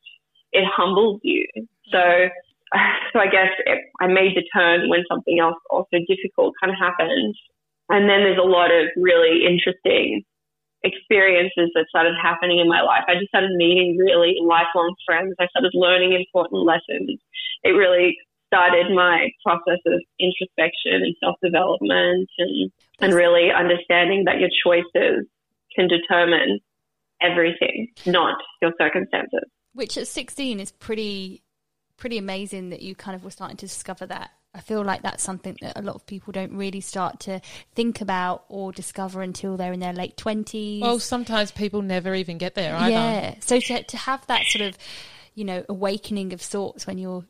S4: it humbles you. So, <laughs> so I guess it, I made the turn when something else also difficult kind of happened. And then there's a lot of really interesting experiences that started happening in my life. I just started meeting really lifelong friends. I started learning important lessons. It really started my process of introspection and self development and, and really understanding that your choices can determine everything, not your circumstances.
S1: Which at 16 is pretty pretty amazing that you kind of were starting to discover that. I feel like that's something that a lot of people don't really start to think about or discover until they're in their late 20s.
S2: Well, sometimes people never even get there either.
S1: Yeah. So to, to have that sort of, you know, awakening of sorts when you're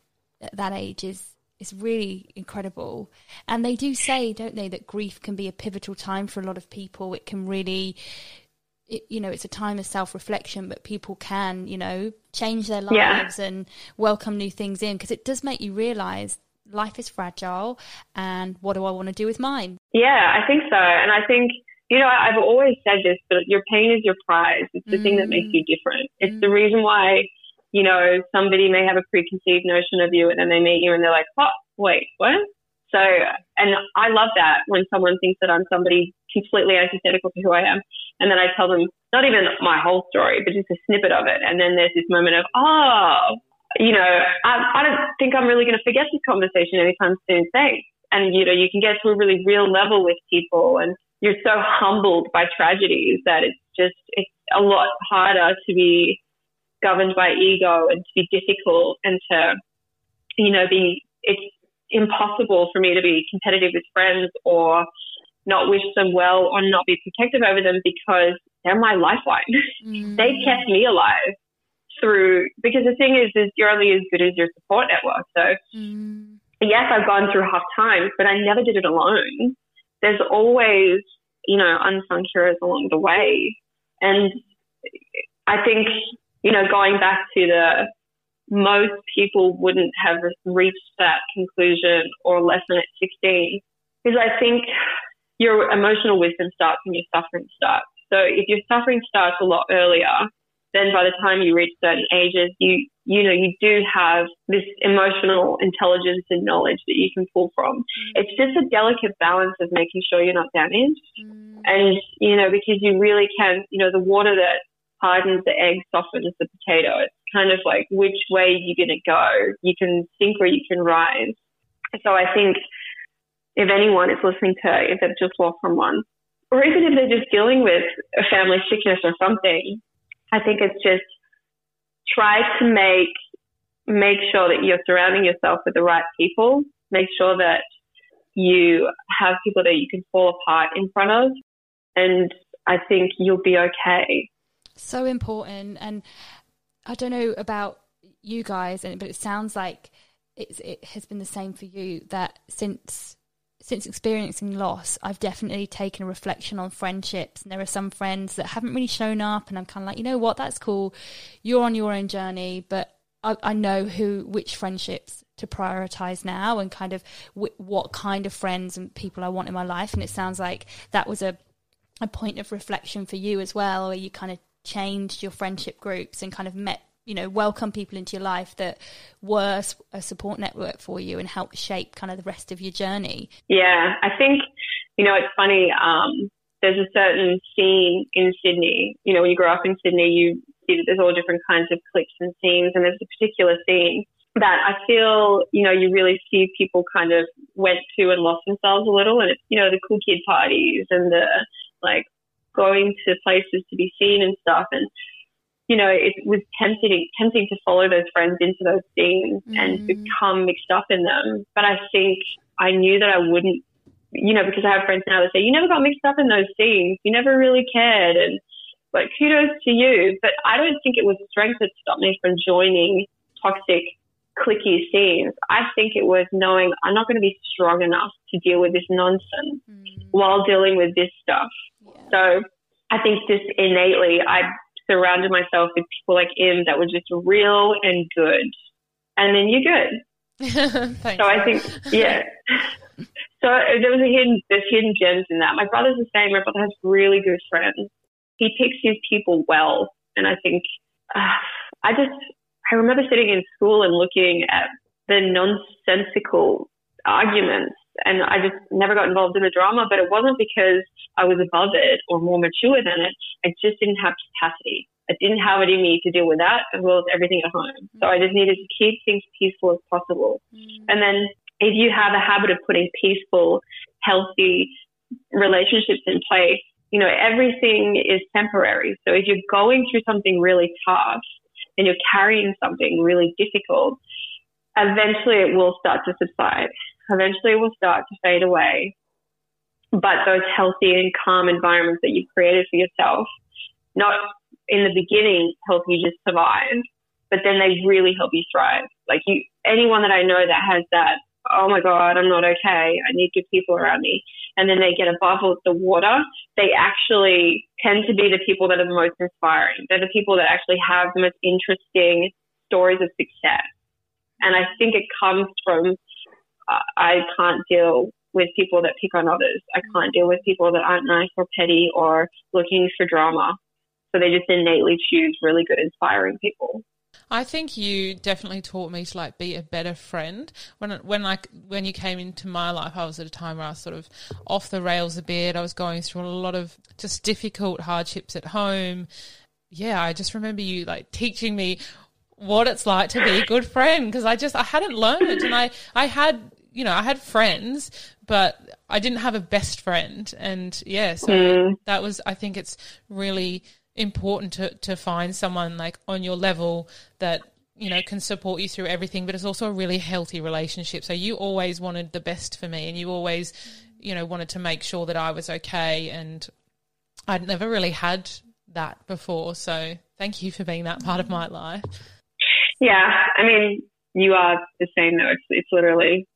S1: at that age is is really incredible. And they do say, don't they, that grief can be a pivotal time for a lot of people. It can really, it, you know, it's a time of self reflection, but people can, you know, change their lives yeah. and welcome new things in because it does make you realize life is fragile and what do I want to do with mine?
S4: Yeah, I think so. And I think, you know, I've always said this, but your pain is your prize. It's the mm. thing that makes you different. It's mm. the reason why you know, somebody may have a preconceived notion of you and then they meet you and they're like, oh, wait, what? So, and I love that when someone thinks that I'm somebody completely antithetical to who I am. And then I tell them not even my whole story, but just a snippet of it. And then there's this moment of, oh, you know, I, I don't think I'm really going to forget this conversation anytime soon. Thanks. And, you know, you can get to a really real level with people and you're so humbled by tragedies that it's just, it's a lot harder to be governed by ego and to be difficult and to, you know, be, it's impossible for me to be competitive with friends or not wish them well or not be protective over them because they're my lifeline. <laughs> Mm. they kept me alive through, because the thing is, is you're only as good as your support network. So mm. yes, I've gone through hard times, but I never did it alone. There's always, you know, unsung heroes along the way. And I think, you know, going back to the most people wouldn't have reached that conclusion or lesson at 16 because I think your emotional wisdom starts when your suffering starts. So if your suffering starts a lot earlier, then by the time you reach certain ages, you you know you do have this emotional intelligence and knowledge that you can pull from. Mm. It's just a delicate balance of making sure you're not damaged, mm. and you know because you really can, you know, the water that hardens the egg softens the potato. It's kind of like which way you're going to go. You can sink or you can rise. So I think if anyone is listening to, if they've just lost someone, or even if they're just dealing with a family sickness or something, I think it's just try to make make sure that you're surrounding yourself with the right people. Make sure that you have people that you can fall apart in front of, and I think you'll be okay.
S1: So important, and I don't know about you guys, but it sounds like it has been the same for you. That since since experiencing loss, I've definitely taken a reflection on friendships. And there are some friends that haven't really shown up, and I'm kind of like, you know what, that's cool. You're on your own journey, but I, I know who, which friendships to prioritize now, and kind of w- what kind of friends and people I want in my life. And it sounds like that was a a point of reflection for you as well, where you kind of changed your friendship groups and kind of met you know welcome people into your life that were a support network for you and helped shape kind of the rest of your journey?
S4: Yeah i think you know it's funny um, there's a certain scene in sydney you know when you grow up in sydney you see that there's all different kinds of cliques and scenes and there's a particular scene that I feel, you know, you really see people kind of went to and lost themselves a little and it's, you know, the cool kid parties and the like going to places to be seen and stuff. And you know, it was tempting, tempting to follow those friends into those scenes mm. and become mixed up in them. But I think I knew that I wouldn't, you know, because I have friends now that say, you never got mixed up in those scenes. You never really cared. And like, kudos to you. But I don't think it was strength that stopped me from joining toxic, clicky scenes. I think it was knowing I'm not going to be strong enough to deal with this nonsense mm. while dealing with this stuff. So I think just innately, I surrounded myself with people like him that were just real and good. And then you're good. <laughs> so I think, yeah. <laughs> so there was a hidden, there's hidden gems in that. My brother's the same. My brother has really good friends. He picks his people well. And I think, uh, I just, I remember sitting in school and looking at the nonsensical arguments and I just never got involved in the drama, but it wasn't because I was above it or more mature than it. I just didn't have capacity. I didn't have it in me to deal with that as well as everything at home. So I just needed to keep things peaceful as possible. Mm. And then if you have a habit of putting peaceful, healthy relationships in place, you know, everything is temporary. So if you're going through something really tough and you're carrying something really difficult, eventually it will start to subside eventually will start to fade away. But those healthy and calm environments that you've created for yourself, not in the beginning help you just survive, but then they really help you thrive. Like you, anyone that I know that has that, oh my God, I'm not okay. I need good people around me. And then they get above the water, they actually tend to be the people that are the most inspiring. They're the people that actually have the most interesting stories of success. And I think it comes from I can't deal with people that pick on others. I mm. can't deal with people that aren't nice or petty or looking for drama. So they just innately choose really good, inspiring people.
S2: I think you definitely taught me to like be a better friend. When when like when you came into my life, I was at a time where I was sort of off the rails a bit. I was going through a lot of just difficult hardships at home. Yeah, I just remember you like teaching me what it's like to be a good friend because I just I hadn't learned and I I had you know I had friends but I didn't have a best friend. And yeah so mm. that was I think it's really important to, to find someone like on your level that you know can support you through everything but it's also a really healthy relationship. So you always wanted the best for me and you always you know wanted to make sure that I was okay. And I'd never really had that before. So thank you for being that part of my life.
S4: Yeah I mean you are the same though. It's, it's literally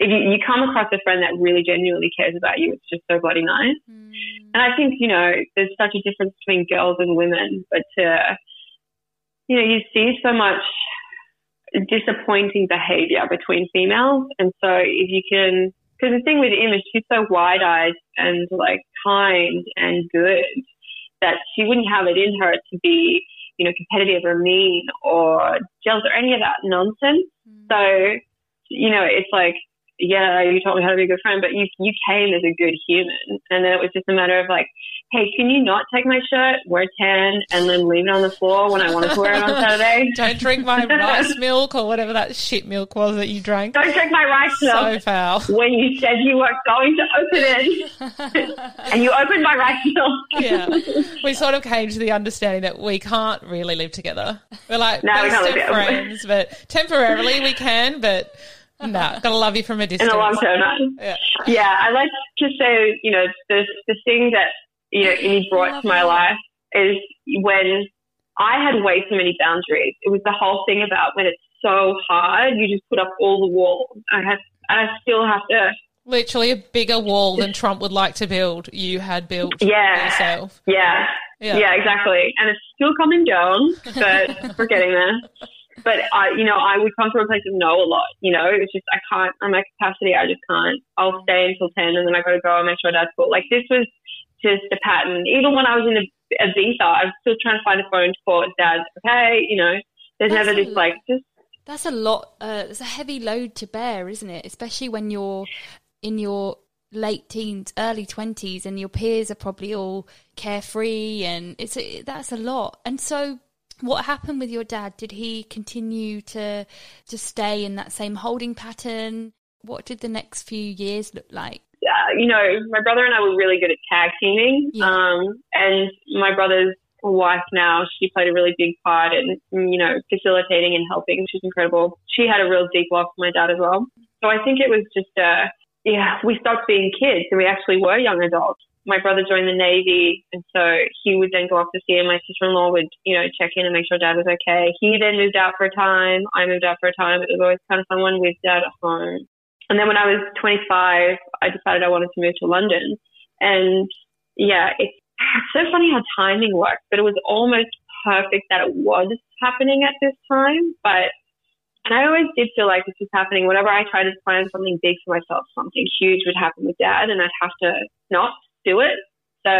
S4: if you, you come across a friend that really genuinely cares about you, it's just so bloody nice. Mm. And I think, you know, there's such a difference between girls and women, but to, you know, you see so much disappointing behavior between females. And so if you can, because the thing with Im is she's so wide eyed and like kind and good that she wouldn't have it in her to be, you know, competitive or mean or jealous or any of that nonsense. Mm. So, you know, it's like yeah, you taught me how to be a good friend, but you you came as a good human, and then it was just a matter of like, hey, can you not take my shirt, wear tan, and then leave it on the floor when I wanted to wear it on Saturday? <laughs>
S2: Don't drink my <laughs> rice milk or whatever that shit milk was that you drank.
S4: Don't drink my rice milk.
S2: So foul.
S4: When you said you were going to open it, <laughs> and you opened my rice milk.
S2: yeah, we sort of came to the understanding that we can't really live together. We're like no, best we of friends, but temporarily we can, but no, gotta love you from a distance.
S4: In the long term, yeah. yeah, I like to say, you know, the the thing that you know Amy brought to my life is when I had way too many boundaries. It was the whole thing about when it's so hard, you just put up all the walls. I have, and I still have to.
S2: Literally a bigger wall than Trump would like to build. You had built
S4: yeah,
S2: yourself.
S4: Yeah, yeah, yeah, exactly. And it's still coming down, but we're getting there but I, you know, I would come from a place of no a lot. You know, it's just I can't. I'm at capacity. I just can't. I'll stay until ten, and then I got to go and make sure dad's cool. Like this was just a pattern. Even when I was in a, Ibiza, I was still trying to find a phone to call dad. Okay, you know, there's that's never this like just.
S1: That's a lot. Uh, it's a heavy load to bear, isn't it? Especially when you're in your late teens, early twenties, and your peers are probably all carefree, and it's a, that's a lot. And so what happened with your dad? Did he continue to to stay in that same holding pattern? What did the next few years look like?
S4: Yeah, you know, my brother and I were really good at tag teaming. Yeah. Um, and my brother's wife now, she played a really big part in, you know, facilitating and helping. She's incredible. She had a real deep love for my dad as well. So I think it was just, uh, yeah, we stopped being kids and we actually were young adults my brother joined the Navy, and so he would then go off to sea, and my sister-in-law would, you know, check in and make sure dad was okay. He then moved out for a time. I moved out for a time. It was always kind of fun one with dad at home. And then when I was 25, I decided I wanted to move to London. And yeah, it's, it's so funny how timing works, but it was almost perfect that it was happening at this time. But and I always did feel like this was happening. Whenever I tried to plan something big for myself, something huge would happen with dad, and I'd have to not do it. So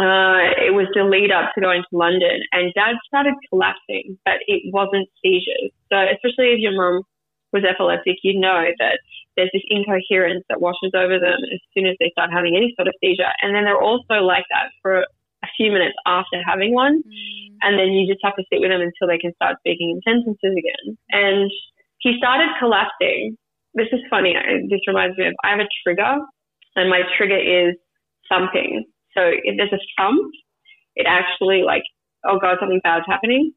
S4: uh, it was the lead up to going to London, and Dad started collapsing, but it wasn't seizures. So especially if your mum was epileptic, you'd know that there's this incoherence that washes over them as soon as they start having any sort of seizure, and then they're also like that for a few minutes after having one, mm. and then you just have to sit with them until they can start speaking in sentences again. And he started collapsing. This is funny. This reminds me of I have a trigger, and my trigger is thumping. So if there's a thump, it actually like, oh god, something bad's happening.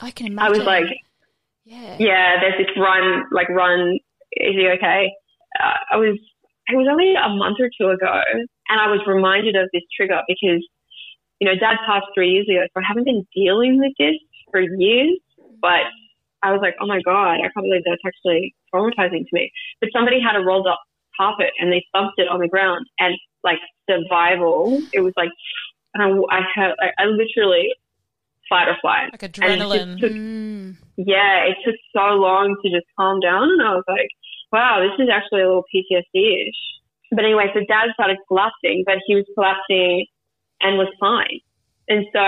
S1: I can imagine.
S4: I was like, yeah, yeah. There's this run, like run. Is he okay? Uh, I was. It was only a month or two ago, and I was reminded of this trigger because, you know, Dad passed three years ago, so I haven't been dealing with this for years. But I was like, oh my god, I can't believe that's actually traumatizing to me. But somebody had a rolled up carpet and they thumped it on the ground, and like survival. It was like, and I, I had, I, I literally fight or flight.
S2: Like adrenaline.
S4: It took, mm. Yeah, it took so long to just calm down, and I was like, wow, this is actually a little PTSD-ish. But anyway, so Dad started collapsing, but he was collapsing and was fine. And so,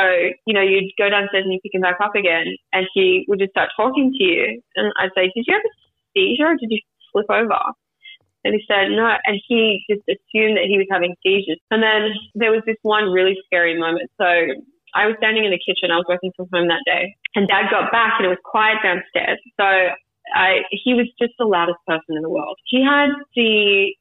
S4: you know, you'd go downstairs and you pick him back up again, and he would just start talking to you. And I'd say, Did you have a seizure or did you flip over? And he said, no. And he just assumed that he was having seizures. And then there was this one really scary moment. So I was standing in the kitchen. I was working from home that day. And dad got back and it was quiet downstairs. So I, he was just the loudest person in the world. He had the,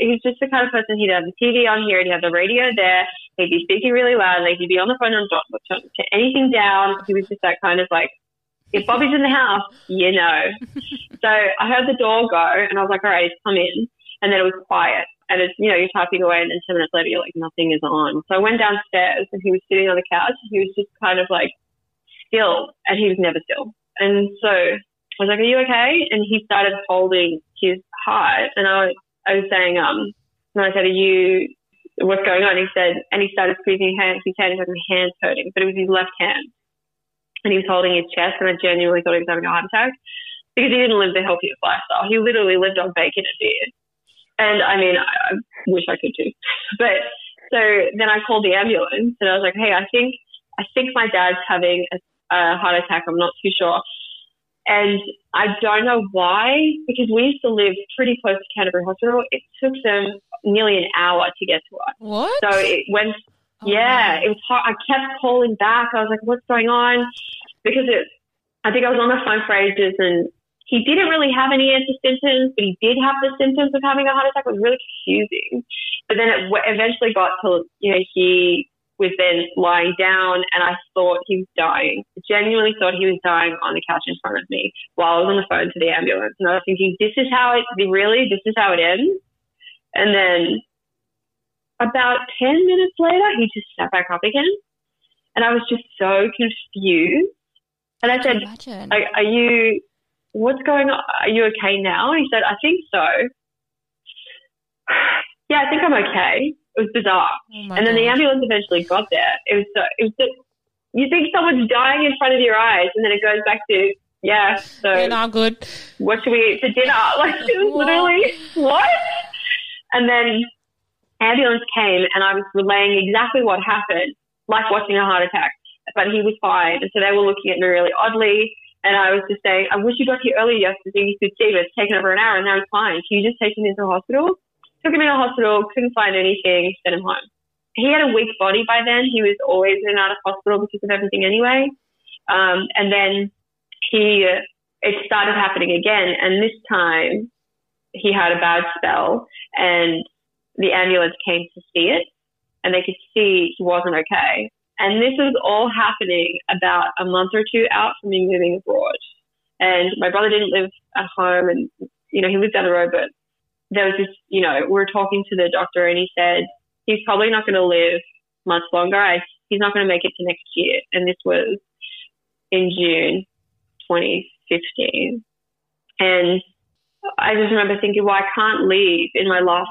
S4: he's just the kind of person he'd have the TV on here, and he'd have the radio there, he'd be speaking really loudly, he'd be on the phone and not turn anything down. He was just that kind of like, if Bobby's in the house, you know. <laughs> so I heard the door go and I was like, all right, come in. And then it was quiet. And it's, you know, you're typing away and then 10 minutes later you're like, nothing is on. So I went downstairs and he was sitting on the couch. He was just kind of like still and he was never still. And so I was like, are you okay? And he started holding his heart and I, was, I was saying, um, and I said, are you, what's going on? He said, and he started squeezing his hand, his hand, his hands hurting, but it was his left hand and he was holding his chest, and I genuinely thought he was having a heart attack because he didn't live the healthiest lifestyle. He literally lived on bacon and beer. And I mean, I, I wish I could too. <laughs> But so then I called the ambulance and I was like, hey, I think, I think my dad's having a, a heart attack. I'm not too sure. And I don't know why, because we used to live pretty close to Canterbury Hospital. It took them nearly an hour to get to us.
S2: What?
S4: So it went Oh, yeah, it was hard. I kept calling back. I was like, what's going on? Because it, I think I was on the phone for ages and he didn't really have any answer symptoms, but he did have the symptoms of having a heart attack. It was really confusing. But then it eventually got to, you know, he was then lying down and I thought he was dying. I genuinely thought he was dying on the couch in front of me while I was on the phone to the ambulance. And I was thinking, this is how it, really, this is how it ends? And then about 10 minutes later, he just sat back up again. And I was just so confused. And I said, are, are, you, what's going on? Are you okay now? And he said, I think so. <sighs> yeah, I think I'm okay. It was bizarre. Oh and then the ambulance eventually got there. It was so, it was so, you think someone's dying in front of your eyes and then it goes back to, yeah, so.
S2: Yeah, no, good.
S4: What should we eat for dinner? <laughs> Like, it was literally, what? And then ambulance came and I was relaying exactly what happened, like watching a heart attack. But he was fine. And so they were looking at me really oddly. And I was just saying, I wish you got here earlier yesterday. You could see it. It's taken over an hour and now he's fine. Can you just take him into the hospital? Took him into the hospital, couldn't find anything, sent him home. He had a weak body by then. He was always in and out of hospital because of everything anyway. Um, and then he, it started happening again. And this time he had a bad spell and the ambulance came to see it and they could see he wasn't okay. And this was all happening about a month or two out from me moving abroad. And my brother didn't live at home and, you know, he lived down the road, but there was this, you know, we were talking to the doctor and he said, he's probably not going to live much longer. I, he's not going to make it to next year. And this was in June 2015. And I just remember thinking, well, I can't leave in my last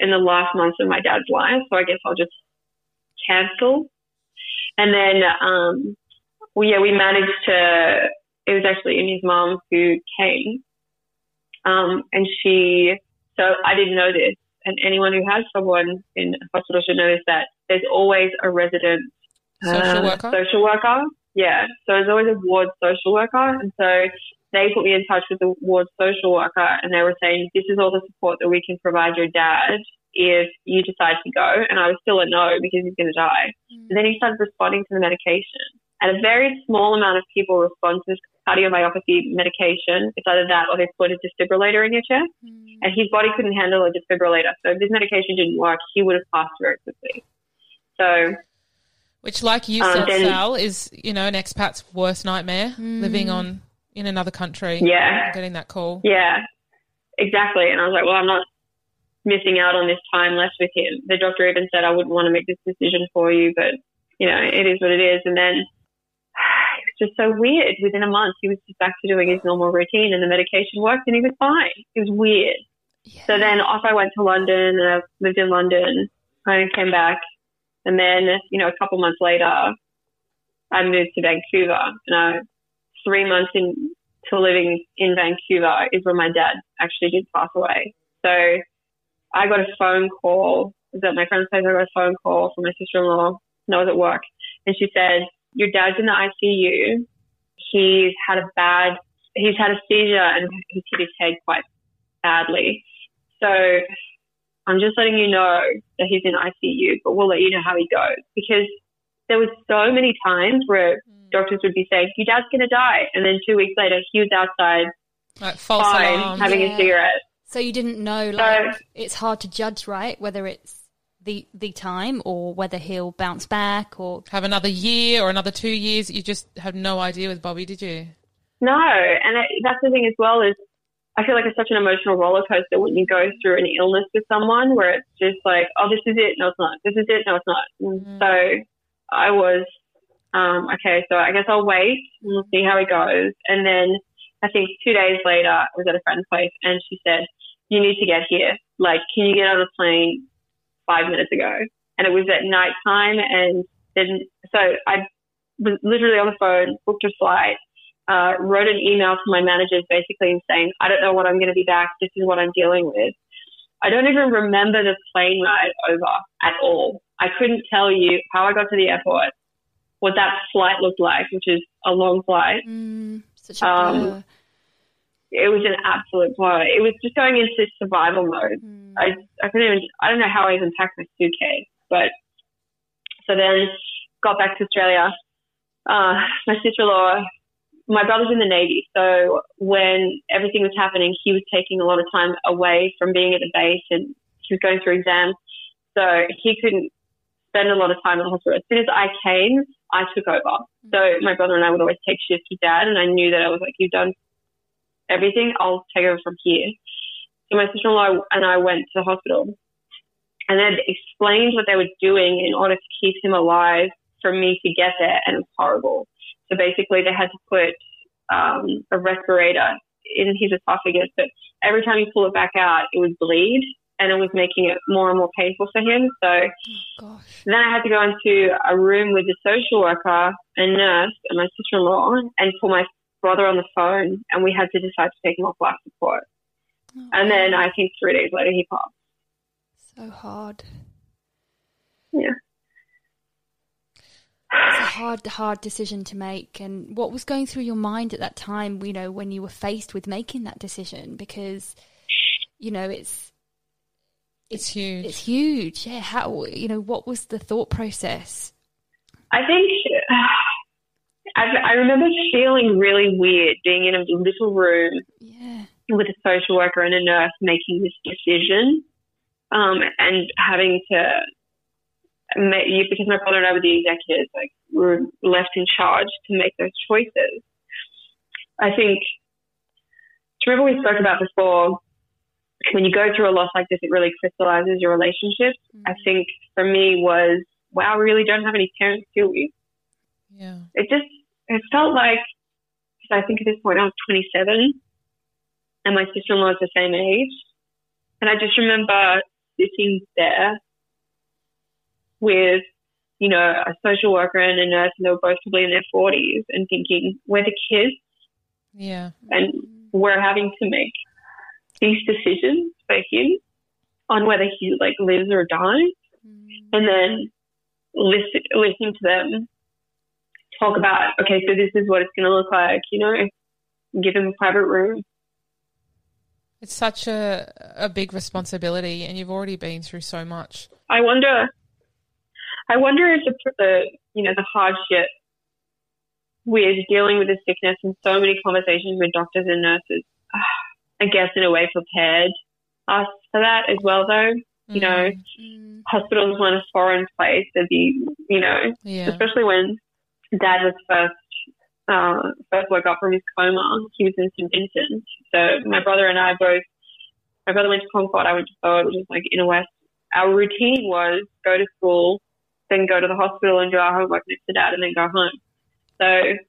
S4: in the last months of my dad's life. So I guess I'll just cancel. And then, um, well, yeah, we managed to, it was actually Amy's mom who came. Um, and she, so I didn't know this. And anyone who has someone in hospital should know this that there's always a resident
S2: social uh, worker.
S4: Social worker. Yeah. So there's always a ward social worker. And so they put me in touch with the ward social worker and they were saying, this is all the support that we can provide your dad if you decide to go. And I was still a no because he's going to die. Mm. And then he started responding to the medication. And a very small amount of people respond to this cardiomyopathy medication. It's either that or they put a defibrillator in your chest. Mm. And his body couldn't handle a defibrillator. So if this medication didn't work, he would have passed very quickly. So
S2: which, like you um, said, then, Sal, is you know an expat's worst nightmare. Mm. Living on in another country.
S4: Yeah.
S2: Getting that call.
S4: Yeah, exactly. And I was like, well, I'm not missing out on this time left with him. The doctor even said, I wouldn't want to make this decision for you, but, you know, it is what it is. And then <sighs> it was just so weird. Within a month, he was just back to doing his normal routine and the medication worked and he was fine. It was weird. Yeah. So then off I went to London and I lived in London. I came back. And then, you know, a couple months later, I moved to Vancouver and I three months into living in Vancouver is when my dad actually did pass away. So I got a phone call. Was at my friend's place. I got a phone call from my sister-in-law. And I was at work. And she said, your dad's in the ICU. He's had a bad, he's had a seizure and he's hit his head quite badly. So I'm just letting you know that he's in ICU, but we'll let you know how he goes because there was so many times where doctors would be saying, your dad's going to die. And then two weeks later, he was outside
S2: like false fine, alarm.
S4: having
S2: yeah.
S4: a cigarette.
S1: So you didn't know, like, so, it's hard to judge, right? Whether it's the the time or whether he'll bounce back or
S2: have another year or another two years. You just had no idea with Bobby, did you?
S4: No, and that's the thing as well is I feel like it's such an emotional roller coaster when you go through an illness with someone where it's just like, oh, this is it, no, it's not. This is it, no, it's not. Mm. So I was, um, okay, so I guess I'll wait and we'll see how it goes. And then I think two days later, I was at a friend's place and she said, you need to get here. Like, can you get on a plane five minutes ago? And it was at night time. And then, so I was literally on the phone, booked a flight, uh, wrote an email to my managers basically saying, I don't know what I'm going to be back. This is what I'm dealing with. I don't even remember the plane ride over at all. I couldn't tell you how I got to the airport, what that flight looked like, which is a long flight.
S1: Mm, such a um,
S4: it was an absolute blow. It was just going into survival mode. Mm. I, I couldn't even, I don't know how I even packed my suitcase, but so then got back to Australia. Uh, my sister-in-law, my brother's in the Navy. So when everything was happening, he was taking a lot of time away from being at the base and he was going through exams. So he couldn't spend a lot of time in the hospital. As soon as I came, I took over. So my brother and I would always take shifts with dad and I knew that I was like, you've done everything, I'll take over from here. So my sister-in-law and I went to the hospital and then explained what they were doing in order to keep him alive for me to get there, and it was horrible. So basically, they had to put um, a respirator in his esophagus, but every time you pull it back out, it would bleed, and it was making it more and more painful for him. So
S1: oh,
S4: then I had to go into a room with a social worker, a nurse, and my sister-in-law, and call my brother on the phone, and we had to decide to take him off life support. Oh, and then I think three days later he passed.
S1: So hard.
S4: Yeah.
S1: It's a hard, hard decision to make. And what was going through your mind at that time, you know, when you were faced with making that decision? Because, you know, it's
S2: it's huge.
S1: It's huge. Yeah. How you know what was the thought process?
S4: I think <sighs> I, I remember feeling really weird being in a little room
S1: yeah.
S4: with a social worker and a nurse making this decision um, and having to make, because my brother and I were the executives, like we were left in charge to make those choices. I think, do you remember we spoke about before, when you go through a loss like this, it really crystallizes your relationships. Mm-hmm. I think for me was, wow, we really don't have any parents, do we?
S2: Yeah.
S4: It just it felt like, because I think at this point I was 27 and my sister in law is the same age. And I just remember sitting there with, you know, a social worker and a nurse, and they were both probably in their 40s, and thinking, we're the kids.
S2: Yeah.
S4: And we're having to make these decisions for him on whether he like lives or dies. Mm. And then listen, listening to them talk about, okay, so this is what it's going to look like, you know, give him a private room.
S2: It's such a, a big responsibility, and you've already been through so much.
S4: I wonder, I wonder if the, the you know, the hardship with dealing with the sickness and so many conversations with doctors and nurses, I guess in a way prepared us for that as well, though. You know, mm. hospitals weren't a foreign place. There'd be, you know,
S2: yeah.
S4: especially when dad was first uh, first woke up from his coma. He was in St Vincent. So my brother and I both. My brother went to Concord. I went to Bowen, which is like inner west. Our routine was go to school, then go to the hospital and do our homework next to dad, and then go home. So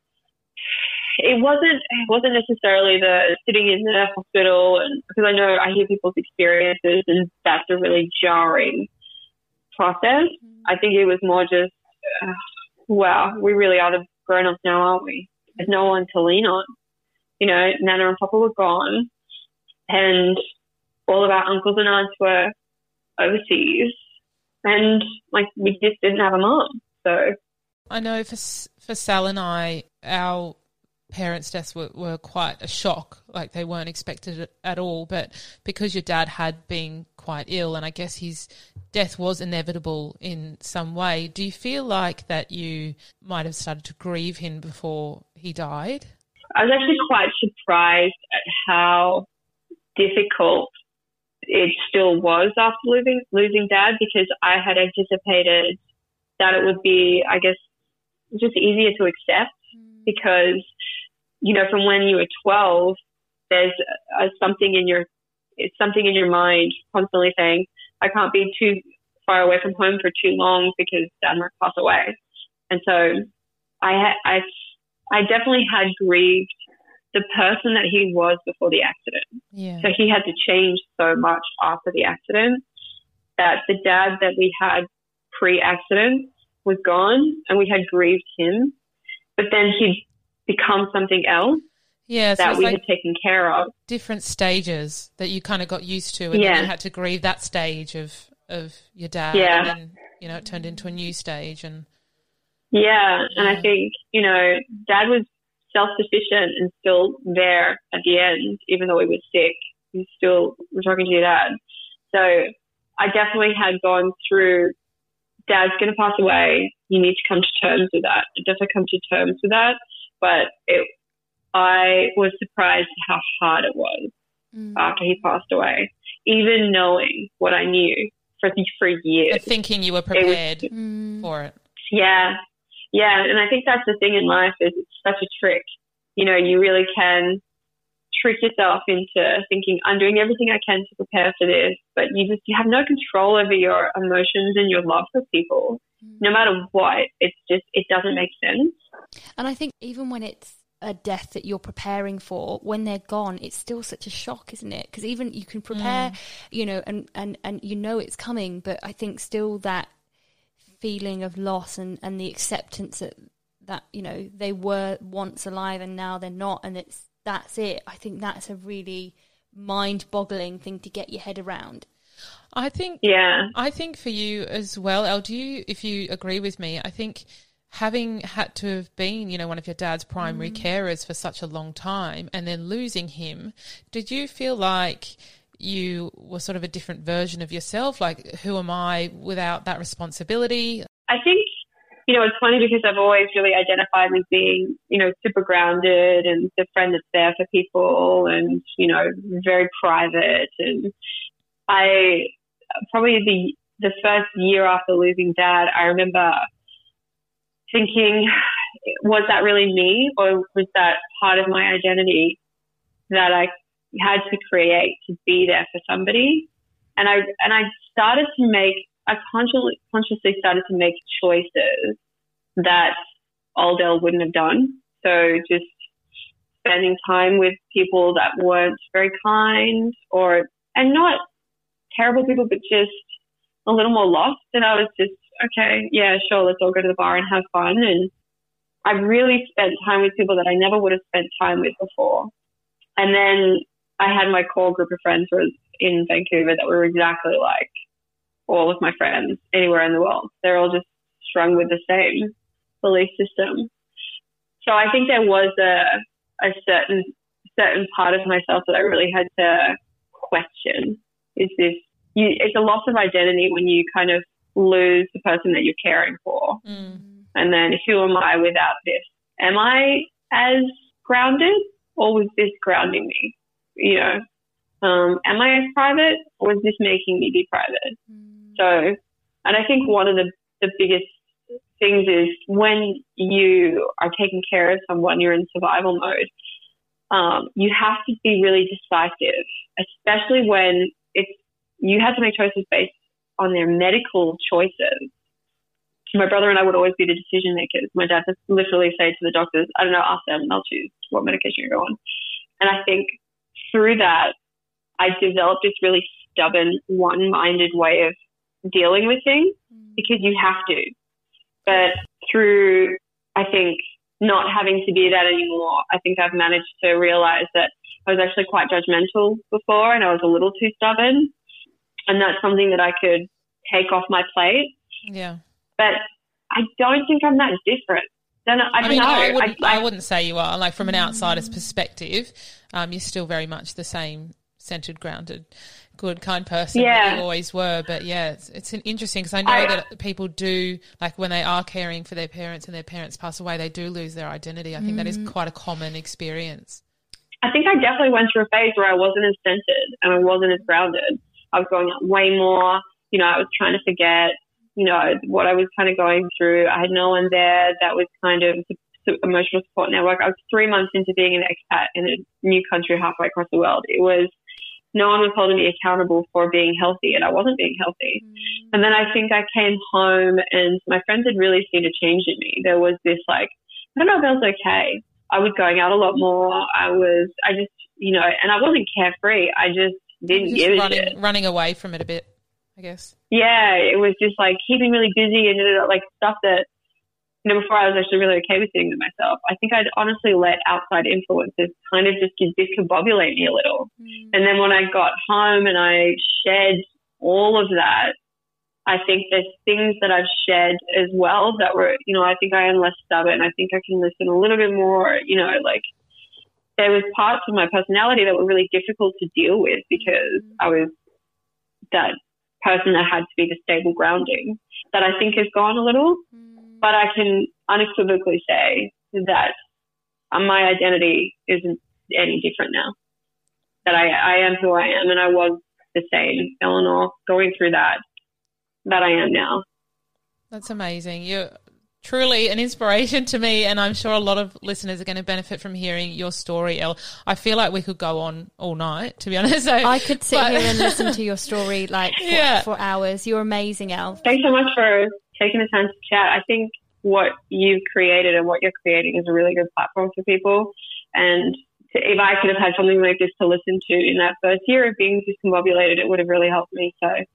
S4: it wasn't it wasn't necessarily the sitting in the hospital and because I know I hear people's experiences and that's a really jarring process. I think it was more just uh, wow, we really are the grown ups now, aren't we? There's no one to lean on. You know, Nana and Papa were gone, and all of our uncles and aunts were overseas, and like we just didn't have a mom. So
S2: I know for for Sal and I, our parents' deaths were, were quite a shock. Like they weren't expected at all. But because your dad had been quite ill, and I guess his death was inevitable in some way, do you feel like that you might have started to grieve him before he died?
S4: I was actually quite surprised at how difficult it still was after losing losing dad because I had anticipated that it would be, I guess, just easier to accept mm. because you know from when you were 12 there's uh, something in your it's something in your mind constantly saying I can't be too far away from home for too long because dad might pass away and so I I I definitely had grieved the person that he was before the accident.
S2: Yeah.
S4: So he had to change so much after the accident that the dad that we had pre-accident was gone and we had grieved him, but then he'd become something else.
S2: Yeah, so
S4: that we
S2: like
S4: had taken care of.
S2: different stages that you kind of got used to, and
S4: Yeah.
S2: then you had to grieve that stage of of your dad.
S4: Yeah.
S2: and then you know it turned into a new stage, and
S4: Yeah, and I think, you know, dad was self sufficient and still there at the end, even though he was sick. He still was talking to your dad. So I definitely had gone through dad's going to pass away. You need to come to terms with that. I definitely come to terms with that. But it, I was surprised how hard it was
S1: Mm.
S4: after he passed away, even knowing what I knew for, for years.
S2: and thinking you were
S4: was-
S2: prepared
S1: Mm.
S2: for it.
S4: Yeah. Yeah. And I think that's the thing in life is it's such a trick. You know, you really can trick yourself into thinking I'm doing everything I can to prepare for this, but you just you have no control over your emotions and your love for people. Mm. No matter what, it's just it doesn't make sense.
S1: And I think even when it's a death that you're preparing for, when they're gone, it's still such a shock, isn't it? Because even you can prepare, mm. you know, and, and, and you know it's coming, but I think still that feeling of loss and, and the acceptance that, that, you know, they were once alive and now they're not, and it's that's it. I think that's a really mind boggling thing to get your head around.
S2: I think
S4: Yeah.
S2: I think for you as well, Elle, do you, if you agree with me, I think having had to have been, you know, one of your dad's primary mm. carers for such a long time and then losing him, did you feel like you were sort of a different version of yourself? Like, who am I without that responsibility?
S4: I think, you know, it's funny because I've always really identified with being, you know, super grounded and the friend that's there for people and, you know, very private. And I probably the, the first year after losing dad, I remember thinking, was that really me or was that part of my identity that I had to create to be there for somebody? And I, and I started to make I consciously, consciously started to make choices that old Elle wouldn't have done. So just spending time with people that weren't very kind or, and not terrible people, but just a little more lost. And I was just, okay, yeah, sure, let's all go to the bar and have fun. And I really spent time with people that I never would have spent time with before. And then I had my core group of friends who was in Vancouver that were exactly like all of my friends anywhere in the world. They're all just strung with the same belief system. So I think there was a, a certain certain part of myself that I really had to question. Is this you, it's a loss of identity when you kind of lose the person that you're caring for.
S2: Mm.
S4: And then who am I without this? Am I as grounded or was this grounding me? You know, um, am I as private or is this making me be private? So, and I think one of the, the biggest things is when you are taking care of someone, you're in survival mode. Um, you have to be really decisive, especially when it's, you have to make choices based on their medical choices. My brother and I would always be the decision makers. My dad would literally say to the doctors, I don't know, ask them, and they'll choose what medication you go on. And I think through that, I developed this really stubborn, one minded way of dealing with things because you have to. But through, I think, not having to be that anymore, I think I've managed to realize that I was actually quite judgmental before and I was a little too stubborn. And that's something that I could take off my plate.
S2: Yeah.
S4: But I don't think I'm that different. Then I,
S2: I
S4: don't
S2: mean,
S4: know.
S2: I wouldn't, I,
S4: I,
S2: wouldn't say you are. Like from an outsider's perspective, um, you're still very much the same centered, grounded, good, kind person
S4: Yeah.
S2: you always were. But yeah, it's, it's an interesting because I know
S4: I-
S2: that people do like when they are caring for their parents and their parents pass away, they do lose their identity. I think that is mm. quite a common experience.
S4: I think I definitely went through a phase where I wasn't as centered and I wasn't as grounded. I was going out way more. You know, I was trying to forget, you know, what I was kind of going through. I had no one there that was kind of emotional support network. I was three months into being an expat in a new country halfway across the world. It was no one was holding me accountable for being healthy and I wasn't being healthy. Mm. And then I think I came home and my friends had really seen a change in me. There was this like, I don't know if I was okay. I was going out a lot more. I was, I just, you know, and I wasn't carefree. I just didn't
S2: just
S4: give
S2: running,
S4: it.
S2: Running away from it a bit, I guess.
S4: Yeah, it was just like keeping really busy and like stuff that you know, before I was actually really okay with sitting with myself, I think I'd honestly let outside influences kind of just discombobulate me a little. Mm. And then when I got home and I shed all of that, I think there's things that I've shed as well that were, you know, I think I am less stubborn. I think I can listen a little bit more, you know, like there was parts of my personality that were really difficult to deal with because mm. I was that person that had to be the stable grounding that I think has gone a little. Mm but I can unequivocally say that uh, my identity isn't any different now. That I, I am who I am, and I was the same, Eleanor, going through that, that I am now.
S2: That's amazing. You're truly an inspiration to me, and I'm sure a lot of listeners are going to benefit from hearing your story, Elle. I feel like we could go on all night, to be honest. <laughs> So,
S1: I could sit but... here and listen to your story like for, <laughs> yeah. for hours. You're amazing, Elle.
S4: Thanks so much for taking the time to chat. I think what you've created and what you're creating is a really good platform for people. And to, if I could have had something like this to listen to in that first year of being discombobulated, it would have really helped me. So I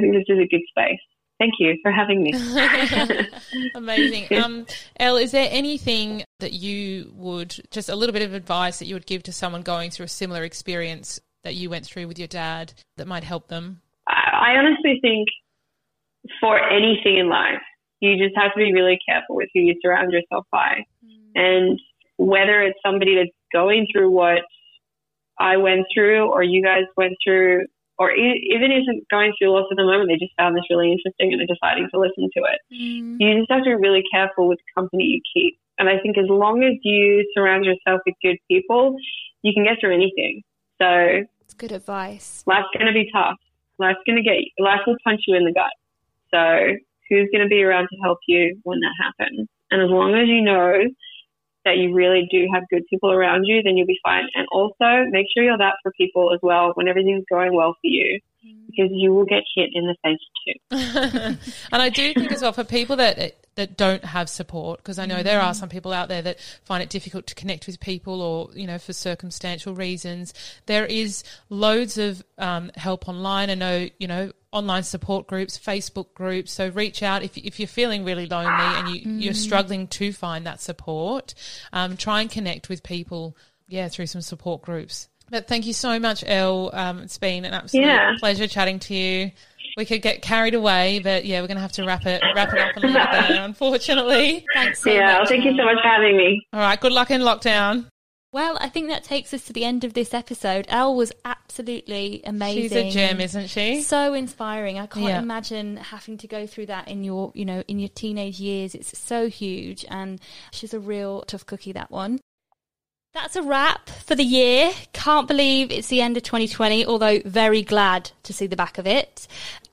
S4: think this is a good space. Thank you for having me. <laughs>
S2: Amazing. <laughs> Um, Elle, is there anything that you would, just a little bit of advice that you would give to someone going through a similar experience that you went through with your dad that might help them?
S4: I honestly think for anything in life, you just have to be really careful with who you surround yourself by. Mm. And whether it's somebody that's going through what I went through or you guys went through, or even isn't going through loss at the moment, they just found this really interesting and are deciding to listen to it. Mm. You just have to be really careful with the company you keep. And I think as long as you surround yourself with good people, you can get through anything. So
S1: it's good advice.
S4: Life's going to be tough. Life's going to get, life will punch you in the gut. So who's going to be around to help you when that happens. And as long as you know that you really do have good people around you, then you'll be fine. And also make sure you're that for people as well when everything's going well for you, because you will get hit in the face
S2: too. <laughs> and I do think as well for people that that don't have support, because I know there are some people out there that find it difficult to connect with people, or you know, for circumstantial reasons. There is loads of um, help online. I know you know online support groups, Facebook groups. So reach out if, if you're feeling really lonely and you, mm. you're struggling to find that support. Um, try and connect with people, yeah, through some support groups. But thank you so much, Elle. Um, it's been an absolute yeah. pleasure chatting to you. We could get carried away, but yeah, we're going to have to wrap it wrap it up and leave it there. Unfortunately,
S1: thanks. So
S4: yeah,
S1: much,
S4: thank you so much for having me.
S2: All right, good luck in lockdown.
S1: Well, I think that takes us to the end of this episode. Elle was absolutely amazing.
S2: She's a gem, isn't she?
S1: So inspiring. I can't yeah. imagine having to go through that in your, you know, in your teenage years. It's so huge and she's a real tough cookie that one. That's a wrap for the year. Can't believe it's the end of 2020, although very glad to see the back of it.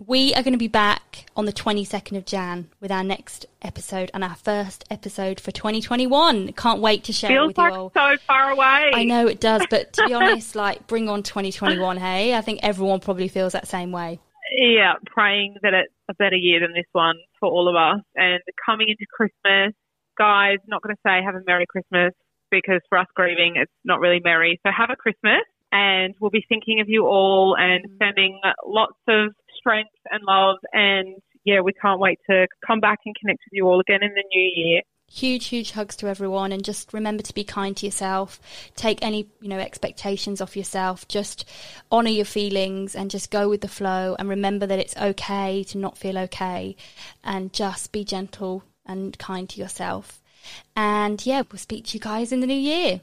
S1: We are going to be back on the 22nd of Jan with our next episode and our first episode for 2021. Can't wait to share
S3: Feels
S1: it with
S3: like
S1: you all.
S3: so far away.
S1: I know it does, but to be <laughs> honest, like bring on 2021, hey? I think everyone probably feels that same way.
S3: Yeah, praying that it's a better year than this one for all of us. And coming into Christmas, guys, not going to say have a Merry Christmas because for us grieving, it's not really merry. So have a Christmas and we'll be thinking of you all and mm. sending lots of strength and love. And yeah, we can't wait to come back and connect with you all again in the new year.
S1: Huge, huge hugs to everyone, and just remember to be kind to yourself. Take any, you know, expectations off yourself. Just honor your feelings and just go with the flow. And remember that it's okay to not feel okay, and just be gentle and kind to yourself. And yeah, we'll speak to you guys in the new year.